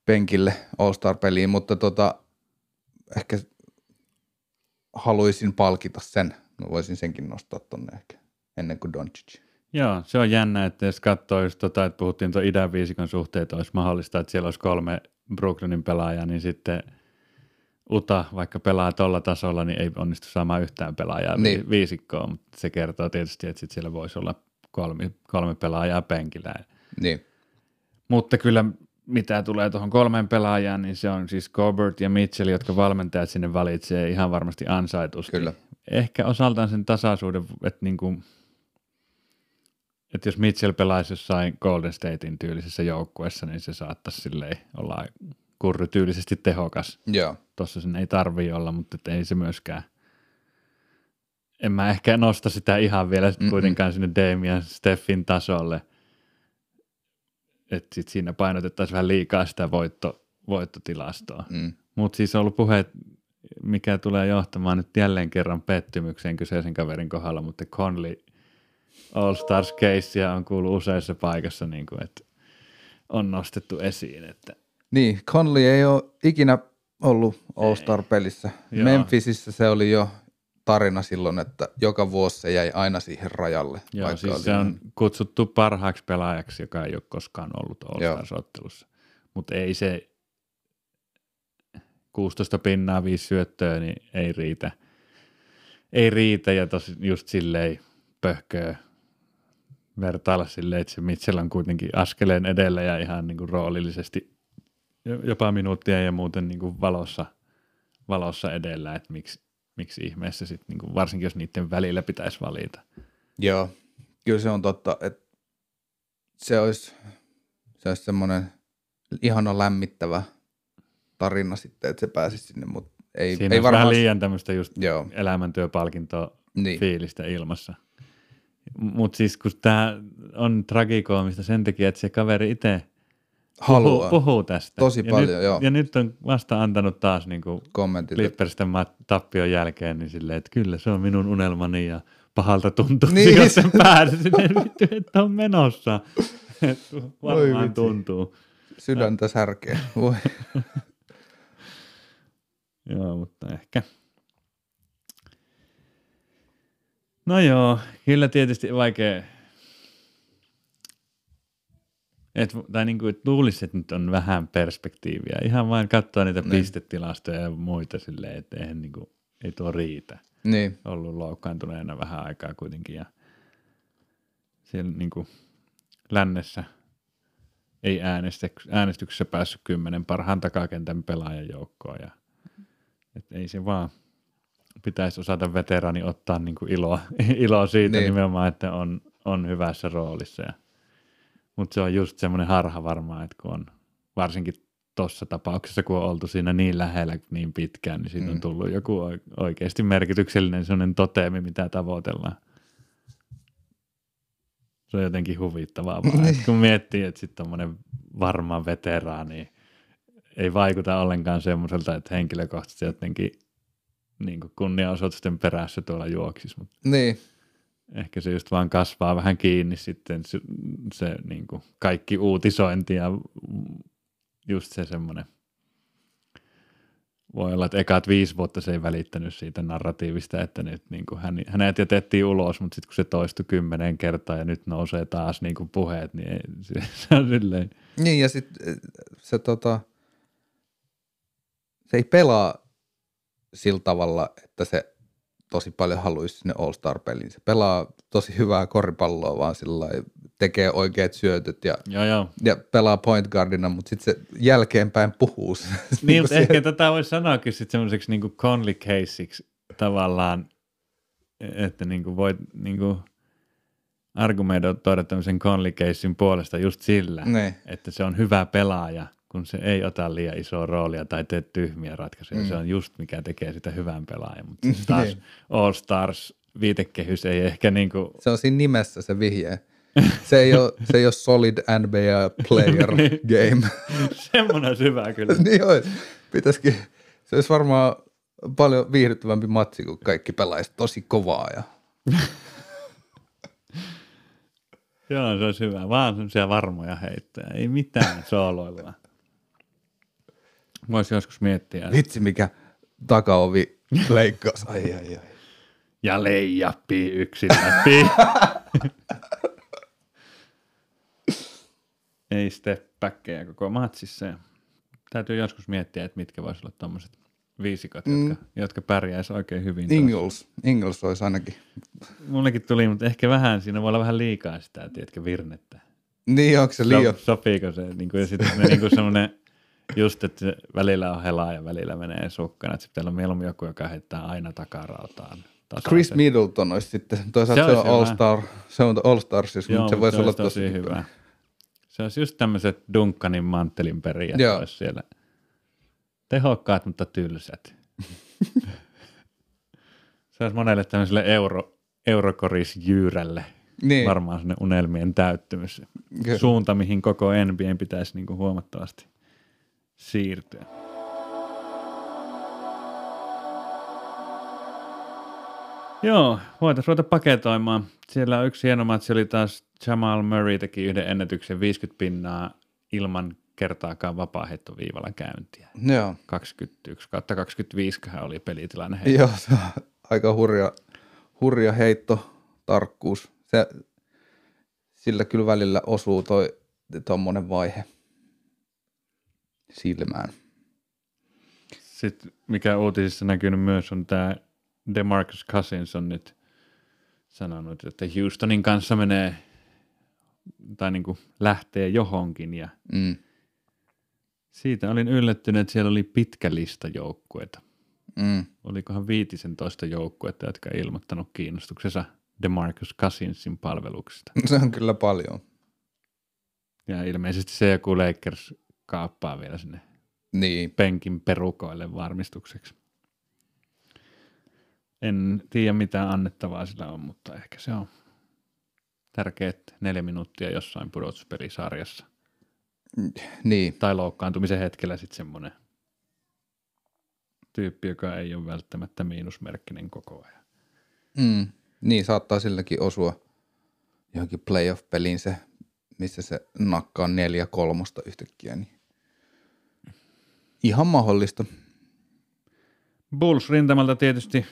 penkille All-Star-peliin, mutta tota, ehkä haluaisin palkita sen. Mä voisin senkin nostaa tonne ehkä ennen kuin Doncic. Joo, se on jännä, että jos katsoo just tota, että puhuttiin tuon idän viisikon suhteet, olisi mahdollista, että siellä olisi kolme Brooklynin pelaajaa, niin sitten Uta, vaikka pelaa tuolla tasolla, niin ei onnistu saamaan yhtään pelaajaa niin. viisikkoon, mutta se kertoo tietysti, että sit siellä voisi olla kolme, kolme pelaajaa penkillä. Niin. Mutta kyllä mitä tulee tuohon kolmeen pelaajaan, niin se on siis Gobert ja Mitchell, jotka valmentajat sinne valitsee ihan varmasti ansaitusti. Kyllä. Ehkä osaltaan sen tasaisuuden, että niin kuin, että jos Mitchell pelaisi jossain Golden Statein tyylisessä joukkueessa, niin se saattaisi silleen olla kurrytyylisesti tehokas. Joo. Tuossa sen ei tarvii olla, mutta ei se myöskään. En mä ehkä nosta sitä ihan vielä Mm-mm. kuitenkaan sinne Damian Steffin tasolle. Että sit siinä painotettaisiin vähän liikaa sitä voitto, voittotilastoa. Mm. Mutta siis on ollut puhe, mikä tulee johtamaan nyt jälleen kerran pettymykseen kyseisen kaverin kohdalla, mutta Conley All Stars casea on kuullut useissa paikassa, niin kuin, että on nostettu esiin. Että niin, Conley ei ole ikinä ollut All-Star-pelissä. Joo. Memphisissä se oli jo tarina silloin, että joka vuosi se jäi aina siihen rajalle. Joo, siis se on kutsuttu parhaaksi pelaajaksi, joka ei ole koskaan ollut All-Stars-ottelussa. Mutta ei se 16 pinnaa, viisi syöttöä, niin ei riitä. Ei riitä ja tosi just silleen pöhköä vertailla silleen, että se Mitchell on kuitenkin askeleen edellä ja ihan niin kuin roolillisesti jopa minuuttia ja muuten niin kuin valossa, valossa edellä, että miksi, miksi ihmeessä sitten, niin kuin, varsinkin jos niiden välillä pitäisi valita. Joo, kyllä se on totta, että se olisi, se olisi semmoinen ihana lämmittävä tarina sitten, että se pääsisi sinne, mutta ei, Siinä ei varmaan... vähän liian tämmöistä just Joo. elämäntyöpalkintoa niin. fiilistä ilmassa. Mutta siis kun tämä on tragikoomista sen takia, että se kaveri itse – haluaa. Puhuu, puhuu tästä. Tosi ja paljon, nyt, joo. Ja nyt on vasta antanut taas niin. Clippersten tappion jälkeen, niin silleen, että kyllä se on minun unelmani ja pahalta tuntuu, niin. jos sen pääsee sinne, [LAUGHS] että on menossa. Varmaan tuntuu. Sydäntä särkeä. Voi. [LAUGHS] joo, mutta ehkä. No joo, kyllä tietysti vaikea et, tai niin kuin, että luulisi, että nyt on vähän perspektiiviä. Ihan vain katsoa niitä niin. pistetilastoja ja muita silleen, että eihän niin kuin, ei tuo riitä. Niin. Ollut loukkaantuneena vähän aikaa kuitenkin ja siellä niin kuin, lännessä ei äänestyksessä päässyt kymmenen parhaan takakentän pelaajan joukkoon ja et ei se vaan pitäisi osata veteraani ottaa niin kuin iloa, [LAUGHS] iloa siitä niin. nimenomaan, että on, on hyvässä roolissa ja – mutta se on just semmoinen harha varmaan, että kun on varsinkin tuossa tapauksessa, kun on oltu siinä niin lähellä niin pitkään, niin siitä mm. on tullut joku oikeasti merkityksellinen sellainen toteemi, mitä tavoitellaan. Se on jotenkin huvittavaa vaan, että kun miettii, että sitten tuommoinen varma veteraani ei vaikuta ollenkaan semmoiselta, että henkilökohtaisesti jotenkin niin kunniaosoitusten perässä tuolla juoksisi. Mutta niin ehkä se just vaan kasvaa vähän kiinni sitten se, se niin kuin kaikki uutisointi ja just se semmoinen. Voi olla, että ekat viisi vuotta se ei välittänyt siitä narratiivista, että nyt niin kuin hän, hänet jätettiin ulos, mutta sitten kun se toistui kymmenen kertaa ja nyt nousee taas niin kuin puheet, niin ei, [LAUGHS] se, se on silleen. Niin ja sitten se, tota, se ei pelaa sillä tavalla, että se tosi paljon haluaisi sinne All-Star-peliin. Se pelaa tosi hyvää koripalloa, vaan sillä tekee oikeat syötöt ja, joo, joo. ja pelaa point guardina, mutta sitten se jälkeenpäin puhuu. [LAUGHS] niin, mutta ehkä tätä voisi sanoakin sitten semmoiseksi niin Conley caseiksi tavallaan, että niin kuin voit niin kuin argumentoida tämmöisen Conley casein puolesta just sillä, ne. että se on hyvä pelaaja – kun se ei ota liian isoa roolia tai tee tyhmiä ratkaisuja. Mm. Se on just mikä tekee sitä hyvän pelaajan, mutta siis taas niin. All Stars viitekehys ei ehkä niin kuin... Se on siinä nimessä se vihje. Se ei ole, se ei ole solid NBA player [LAUGHS] Niin. game. [LAUGHS] Semmoinen syvä kyllä. [LAUGHS] niin olisi. Pitäisikin, se olisi varmaan paljon viihdyttävämpi matsi, kun kaikki pelaisi tosi kovaa. Ja... Joo, se olisi hyvä. Vaan semmoisia varmoja heittoja. Ei mitään sooloilla. Voisi joskus miettiä. Vitsi, mikä takaovi leikkaus. Ai, ai, ai. Ja leijappi yksin läpi. [LAUGHS] Ei steppäkkejä koko matsissa. Täytyy joskus miettiä, että mitkä voisi olla tuommoiset viisikot, mm. jotka, jotka pärjäisi oikein hyvin. Ingles, Ingles olisi ainakin. Mullekin tuli, mutta ehkä vähän, siinä voi olla vähän liikaa sitä, tiedätkö, virnettä. Niin, onko se liian? So, sopiiko se? Niin kuin, ja sitten niin kuin semmoinen, [LAUGHS] just, että välillä on helaa ja välillä menee sukkana. Että pitää olla mieluummin joku, joka heittää aina takarautaan. tasaisen. Chris Middleton olisi sitten, toisaalta Se se, on olisi All hyvä. Star, se on All Starsissa, Joo, mutta se voisi olla olisi tosi hyvä. Se olisi just tämmöiset Duncanin manttelin olisi siellä. Tehokkaat, mutta tylsät. [LAUGHS] se olisi monelle tämmöiselle euro, eurokorisjyyrälle Niin, varmaan sinne unelmien täyttymys. Kyllä. Suunta, mihin koko NBA pitäisi niinku huomattavasti siirtyä. Joo, voitaisiin ruveta paketoimaan. Siellä yksi hieno matsi oli taas Jamal Murray teki yhden ennätyksen 50 pinnaa ilman kertaakaan vapaaheittoviivalla käyntiä. Joo. 21 kautta 25 hän oli pelitilanne. heillä. Joo, se on aika hurja, hurja heitto, tarkkuus. Se, sillä kyllä välillä osuu toi tommonen vaihe silmään. Sitten mikä uutisissa näkynyt myös on tämä DeMarcus Cousins on nyt sanonut, että Houstonin kanssa menee tai niin kuin lähtee johonkin ja Mm. siitä olin yllättynyt, että siellä oli pitkä lista joukkueita. Mm. Olikohan 15 joukkuetta, jotka ei ilmoittanut kiinnostuksensa DeMarcus Cousinsin palveluksesta. Se on kyllä paljon. Ja ilmeisesti se joku Lakers kaappaa vielä sinne Niin, penkin perukoille varmistukseksi. En tiedä mitä annettavaa sillä on, mutta ehkä se on tärkeät neljä minuuttia jossain pudotuspelisarjassa. niin. Tai loukkaantumisen hetkellä sitten semmoinen tyyppi, joka ei ole välttämättä miinusmerkkinen koko ajan. Mm. Niin, saattaa silläkin osua johonkin playoff-peliin se, missä se nakkaa neljä kolmosta yhtäkkiä. Niin. Ihan mahdollista. Bulls rintamalta tietysti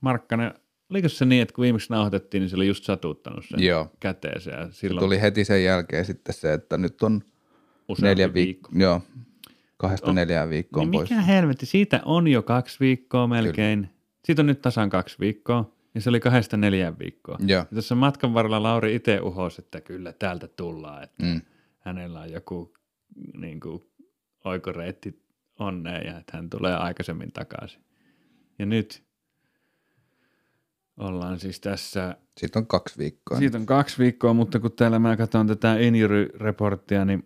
Markkanen, oliko se niin, että kun viimeksi nauhoitettiin, niin se oli just satuttanut sen Joo. käteensä ja Se silloin tuli heti sen jälkeen sitten se, että nyt on useampi neljä viikko. viikkoa. Joo, kahdesta On- neljään viikkoon Niin pois. mikä helvetti, siitä on jo kaksi viikkoa melkein. Siitä on nyt tasan kaksi viikkoa ja se oli kahdesta neljään viikkoa. Joo, Ja tässä matkan varrella Lauri itse uhosi, että kyllä täältä tullaan, että mm. hänellä on joku niin kuin, oikoreitti onneen ja että hän tulee aikaisemmin takaisin. Ja nyt ollaan siis tässä, siitä on kaksi viikkoa. siitä on kaksi viikkoa, mutta kun täällä mä katson tätä injury-reporttia, niin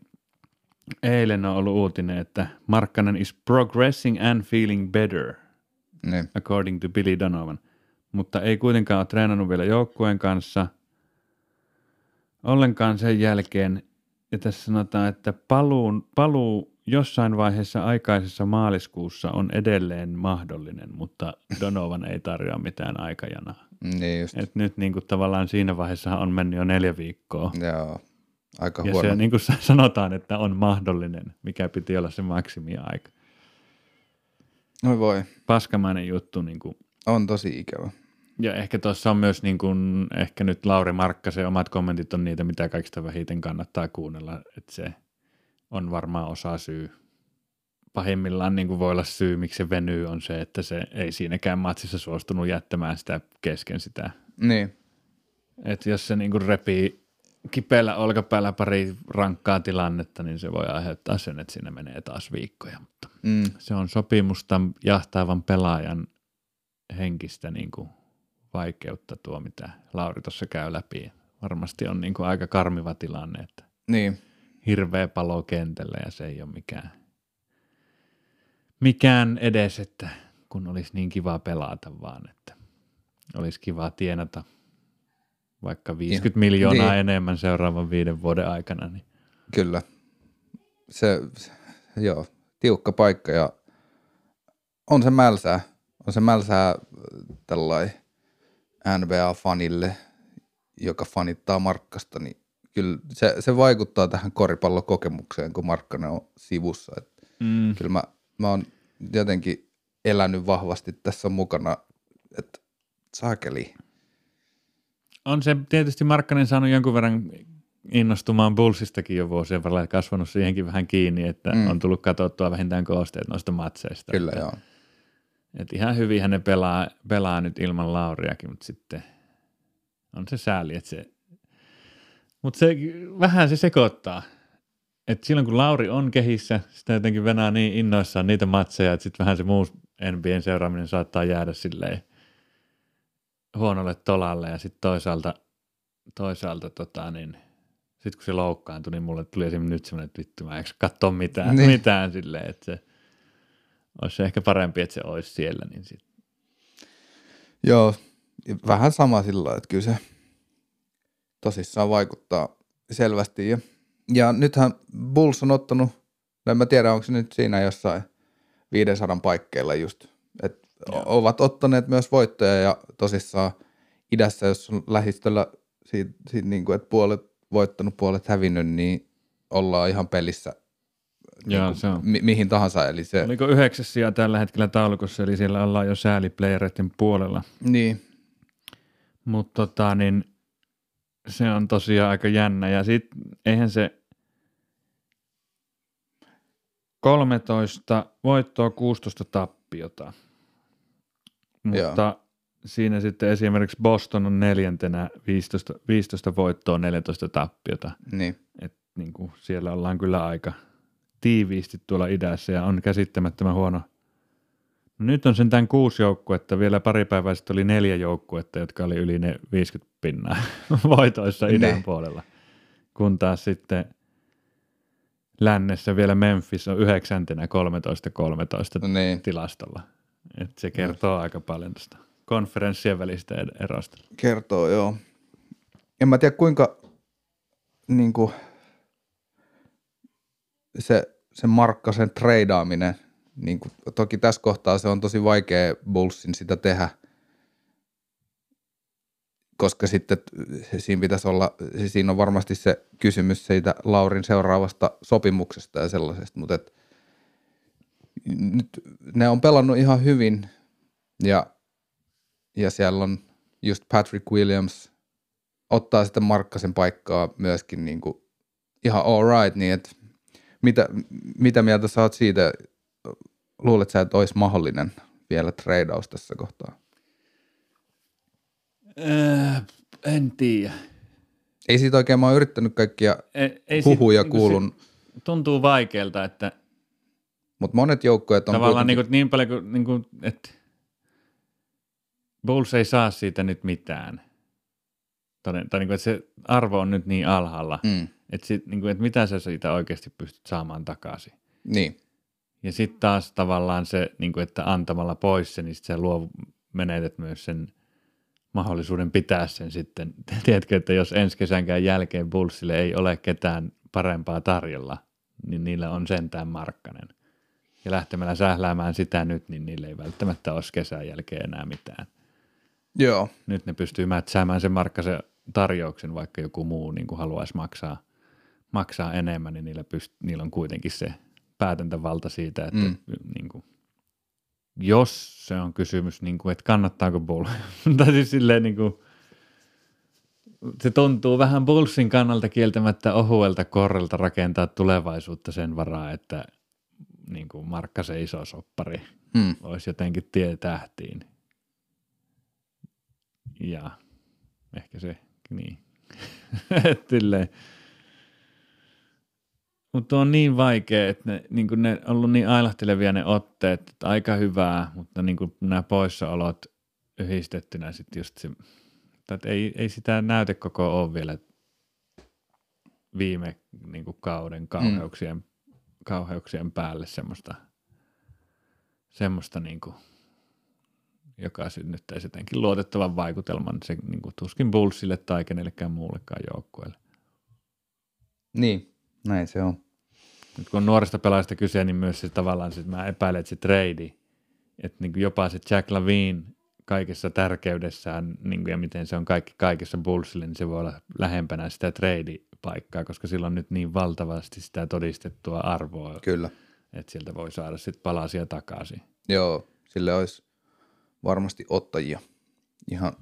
eilen on ollut uutinen, että Markkanen is progressing and feeling better, Niin. according to Billy Donovan. Mutta ei kuitenkaan ole treenannut vielä joukkueen kanssa ollenkaan sen jälkeen. Ja tässä sanotaan, että paluun, paluu jossain vaiheessa aikaisessa maaliskuussa on edelleen mahdollinen, mutta Donovan ei tarjoa mitään aikajanaa. Niin just. Et nyt niin kuin tavallaan siinä vaiheessa on mennyt jo neljä viikkoa. Joo, aika Ja huono. se niin kuin sanotaan, että on mahdollinen, mikä piti olla se maksimiaika. Oi voi, Paskamainen juttu niin kuin on tosi ikävä. Ja ehkä tuossa on myös niin kuin, ehkä nyt Lauri Markkasen omat kommentit on niitä, mitä kaikista vähiten kannattaa kuunnella, että se on varmaan osa syy. Pahimmillaan niin kuin voi olla syy, miksi se venyy, on se, että se ei siinäkään matsissa suostunut jättämään sitä kesken sitä. Niin, Että jos se niin kuin repii kipeällä olkapäällä pari rankkaa tilannetta, niin se voi aiheuttaa sen, että siinä menee taas viikkoja. Mutta mm. se on sopimusta jahtaavan pelaajan henkistä niin kuin vaikeutta tuo, mitä Lauri tuossa käy läpi. Varmasti on niin kuin aika karmiva tilanne, että niin. Hirveä palo kentällä ja se ei ole mikään, mikään edes, että kun olisi niin kiva pelata vaan, että olisi kiva tienata vaikka 50 miljoonaa niin. enemmän seuraavan viiden vuoden aikana. Niin. Kyllä. Se, se, joo, tiukka paikka ja on se mälsää. On se mälsää tällainen NBA-fanille, joka fanittaa Markkasta, niin kyllä se, se vaikuttaa tähän koripallokokemukseen, kun Markkanen on sivussa. Et Mm. kyllä mä, mä oon jotenkin elänyt vahvasti tässä mukana, että saakeli. On se tietysti Markkanen saanut jonkun verran innostumaan Bullsistakin jo vuosien varrella ja kasvanut siihenkin vähän kiinni, että Mm. on tullut katsottua vähintään koosteet noista matseista. Kyllä että, joo. Että ihan hyvin hän pelaa, pelaa nyt ilman Lauriakin, mutta sitten on se sääli, että se, mutta se vähän se sekoittaa. Et silloin kun Lauri on kehissä, sitä jotenkin venää niin innoissaan niitä matseja, että sitten vähän se muu NBAn seuraaminen saattaa jäädä silleen huonolle tolalle ja sitten toisaalta, toisaalta tota niin, sitten kun se loukkaantui, niin mulle tuli esimerkiksi nyt semmoinen, että vittu mä eikö katsoa mitään, Niin. mitään silleen, että se olisi ehkä parempi, että se olisi siellä, niin sit. Joo, vähän sama sillä että kyllä se tosissaan vaikuttaa selvästi. Ja, ja nythän Bulls on ottanut, no en mä tiedä onko se nyt siinä jossain 500 paikkeilla just, että ovat ottaneet myös voittoja ja tosissaan idässä, jos on lähistöllä siitä, siitä niin kuin, että puolet voittanut, puolet hävinnyt, niin ollaan ihan pelissä Joo, niin se on. mi- mihin tahansa. Eli se, Oliko yhdeksäs sija tällä hetkellä taulukossa, eli siellä ollaan jo sääliplayereiden puolella. niin, Mutta tota, niin se on tosiaan aika jännä. Ja sitten eihän se 13 voittoa, 16 tappiota. Mutta siinä sitten esimerkiksi Boston on neljäntenä 15, 15 voittoa, 14 tappiota. niin, Et niin kuin siellä ollaan kyllä aika tiiviisti tuolla idässä ja on käsittämättömän huono. No nyt on sentään kuusi joukkuetta, vielä pari päivää sitten oli neljä joukkuetta, jotka oli yli ne 50 pinnaa [LAUGHS] voitoissa idän Ne. puolella. Kun taas sitten lännessä vielä Memphis on yhdeksäntenä 13-13 niin. tilastolla. Et se kertoo aika paljon tästä konferenssien välistä erosta. Kertoo, joo. En mä tiedä kuinka niin kuin, se, se Markkasen treidaaminen, niin kuin, toki tässä kohtaa se on tosi vaikea Bullsin sitä tehdä, koska sitten siinä pitäisi olla, siinä on varmasti se kysymys siitä Laurin seuraavasta sopimuksesta ja sellaisesta, mutta et, nyt ne on pelannut ihan hyvin ja, ja siellä on just Patrick Williams ottaa sitten Markkasen paikkaa myöskin niin kuin ihan all right, niin että mitä, mitä mieltä sä oot siitä, luulet sä, että olisi mahdollinen vielä tradeaus tässä kohtaa? Äh, en tiedä. Ei siitä oikein, mä oon yrittänyt kaikkia Ei, ei huhuja sit- niinku kuulun, se tuntuu vaikealta, että mutta monet joukkueet on tavallaan kuitenkin, niin, kuin, niin paljon kuin, niin kuin, että Bulls ei saa siitä nyt mitään. Toden, tai niin kuin, että se arvo on nyt niin alhaalla, mm, että, sit, niin kuin, että mitä sä siitä oikeasti pystyt saamaan takaisin. niin, Ja sitten taas tavallaan se, niin kuin, että antamalla pois sen, niin sit sä luov, menetät myös sen mahdollisuuden pitää sen sitten. [LAUGHS] Tiedätkö, että jos ensi kesänkään jälkeen Bullsille ei ole ketään parempaa tarjolla, niin niillä on sentään Markkanen. Ja lähtemällä sähläämään sitä nyt, niin niille ei välttämättä ole kesän jälkeen enää mitään. joo, Nyt ne pystyy mätsäämään sen Markkasen tarjouksen, vaikka joku muu niin kuin haluaisi maksaa, maksaa enemmän, niin niillä, pyst- niillä on kuitenkin se päätäntävalta siitä, että Mm. mm. niin kuin, jos se on kysymys, niin kuin, että kannattaako Bull, [LAUGHS] tai siis silleen niin kuin, se tuntuu vähän Bullsin kannalta kieltämättä ohuelta korrelta rakentaa tulevaisuutta sen varaa, että niin kuin Markkasen iso soppari mm, olisi jotenkin tie tähtiin. Ja ehkä se, niin. [LAUGHS] Silleen. Mutta on niin vaikea, että ne, niin ne on ollut niin ailahtelevia ne otteet, että aika hyvää, mutta niin nämä poissaolot yhdistettynä sitten just se, että ei, ei sitä näytekoko ole vielä viime niin kauden kauheuksien, mm. kauheuksien päälle semmoista, semmoista niin kuin joka synnyttäisi jotenkin luotettavan vaikutelman se niin kuin, tuskin Bullsille tai kenellekään muullekaan joukkueelle. Niin, näin se on. Nyt kun on nuorista pelaajista kyse, niin myös se tavallaan, että mä epäilen, että se trade, että niin kuin jopa se Jack Lavine kaikessa tärkeydessään niin kuin, ja miten se on kaikki kaikessa Bullsille, niin se voi olla lähempänä sitä trade-paikkaa, koska sillä on nyt niin valtavasti sitä todistettua arvoa, Kyllä. että sieltä voi saada sitten palasia takaisin. Joo, sille olisi varmasti ottajia ihan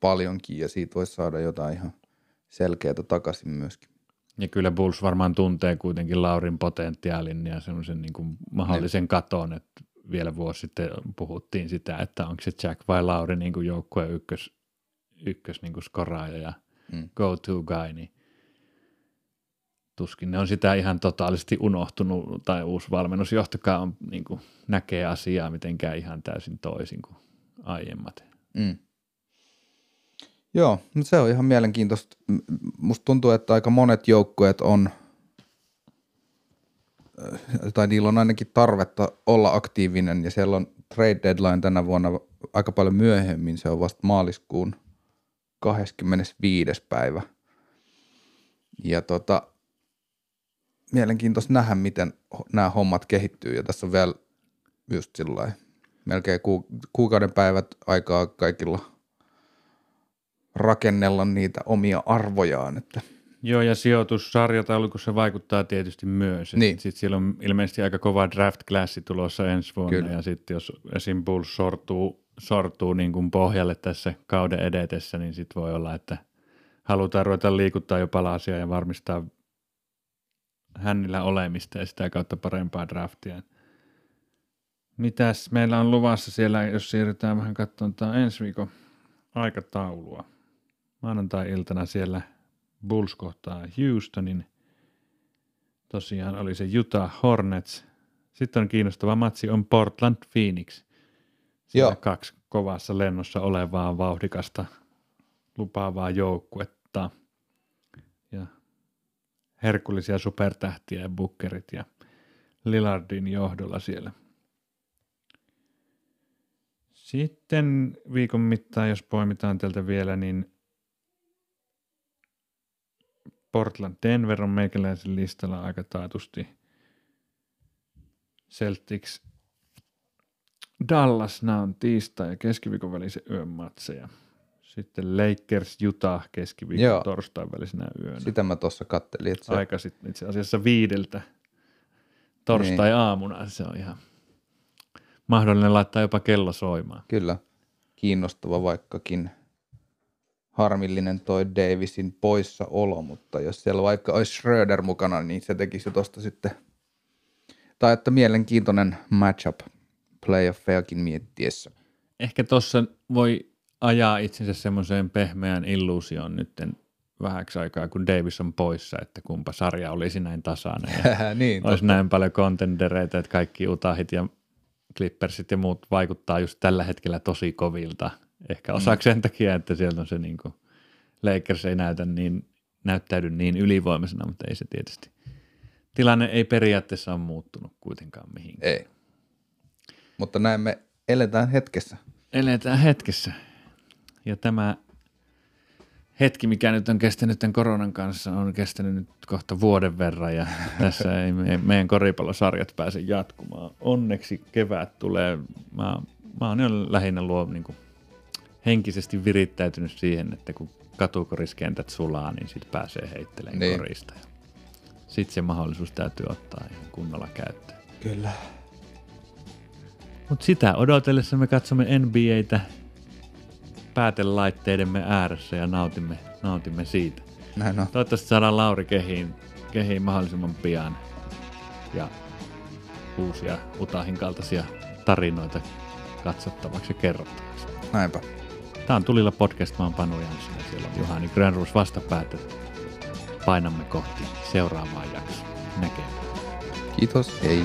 paljonkin ja siitä voisi saada jotain ihan selkeää takaisin myöskin. Ja kyllä Bulls varmaan tuntee kuitenkin Laurin potentiaalin ja semmoisen niin kuin mahdollisen katon, että vielä vuosi sitten puhuttiin sitä, että onko se Jack vai Lauri niin kuin joukkueen ykkös, ykkös niin kuin skoraaja ja Mm. go-to guy, niin tuskin ne on sitä ihan totaalisesti unohtunut, tai uusi valmennusjohtokaan on, niin kuin, näkee asiaa mitenkään ihan täysin toisin kuin aiemmat. Mm. Joo, no se on ihan mielenkiintoista. Musta tuntuu, että aika monet joukkueet on, äh, tai niillä on ainakin tarvetta olla aktiivinen, ja siellä on trade deadline tänä vuonna aika paljon myöhemmin, se on vasta maaliskuun 25. päivä. Ja tota, mielenkiintoista nähdä, miten nämä hommat kehittyy, ja tässä on vielä just sillä melkein ku, kuukauden päivät aikaa kaikilla rakennella niitä omia arvojaan. Että, Joo, ja sijoitussarjataulukossa se vaikuttaa tietysti myös. Niin. Sitten siellä on ilmeisesti aika kova draft-klassi tulossa ensi vuonna, Kyllä. ja sitten jos esim. Bulls sortuu, sortuu niin kuin pohjalle tässä kauden edetessä, niin sitten voi olla, että halutaan ruveta liikuttaa jo palasia ja varmistaa hännillä olemista ja sitä kautta parempaa draftia. Mitäs meillä on luvassa siellä, jos siirrytään vähän katsomaan ensi viikon aikataulua. Maanantai-iltana siellä Bulls kohtaa Houstonin. Tosiaan oli se Utah Hornets. Sitten on kiinnostava matsi on Portland Phoenix. Siellä Joo. kaksi kovassa lennossa olevaa vauhdikasta lupaavaa joukkuetta. Ja herkullisia supertähtiä ja bukkerit ja Lillardin johdolla siellä. Sitten viikon mittaan, jos poimitaan täältä vielä, niin Portland Denver on meikäläisen listalla aika taatusti. Celtics Dallas, nämä on tiistai- ja keskiviikon välisen yön matseja. Sitten Lakers Utah keskiviikon Joo. torstain välisenä yönä. sitä mä tuossa kattelin, että se, Aika sitten itse asiassa viideltä torstai-aamuna. Se on ihan mahdollinen laittaa jopa kello soimaan. kyllä kiinnostava vaikkakin harmillinen toi Davisin poissaolo, mutta jos siellä vaikka olisi Schröder mukana, niin se tekisi jo tosta sitten, tai että mielenkiintoinen matchup playoffejakin miettiessä. Ehkä tuossa voi ajaa itsensä semmoiseen pehmeään illuusioon nytten vähäksi aikaa, kun Davis on poissa, että kumpa sarja olisi näin tasainen. Ja [LAUGHS] niin, olisi näin paljon kontendereita, että kaikki Utahit ja Clippersit ja muut vaikuttaa just tällä hetkellä tosi kovilta. Ehkä osaksi sen takia, että sieltä on se niin kuin, Lakers ei näytä niin, näyttäydy niin ylivoimaisena, mutta ei se tietysti. Tilanne ei periaatteessa ole muuttunut kuitenkaan mihinkään. Ei. Mutta näin me eletään hetkessä. Eletään hetkessä. Ja tämä hetki, mikä nyt on kestänyt tämän koronan kanssa, on kestänyt nyt kohta vuoden verran ja [LAUGHS] tässä ei me, meidän koripallosarjat pääse jatkumaan. Onneksi kevät tulee. Mä, mä oon jo lähinnä luo niin kuin, henkisesti virittäytynyt siihen, että kun katukoriskentät sulaa, niin sitten pääsee heittelemään Niin. korista. Sitten se mahdollisuus täytyy ottaa ihan kunnolla käyttöön. Kyllä. Mutta sitä odotellessa me katsomme NBAtä päätelaitteidemme ääressä ja nautimme, nautimme siitä. Näin on. Toivottavasti saadaan Lauri kehiin, kehiin mahdollisimman pian ja uusia Utahin kaltaisia tarinoita katsottavaksi ja kerrottavaksi. Näinpä. Tämä on Tulilla podcast, mä oon Panu Jansson ja siellä on Juhani Grönruus vastapäätä. Painamme kohti seuraavaa jaksoa. Näkemiin. Kiitos. Hei.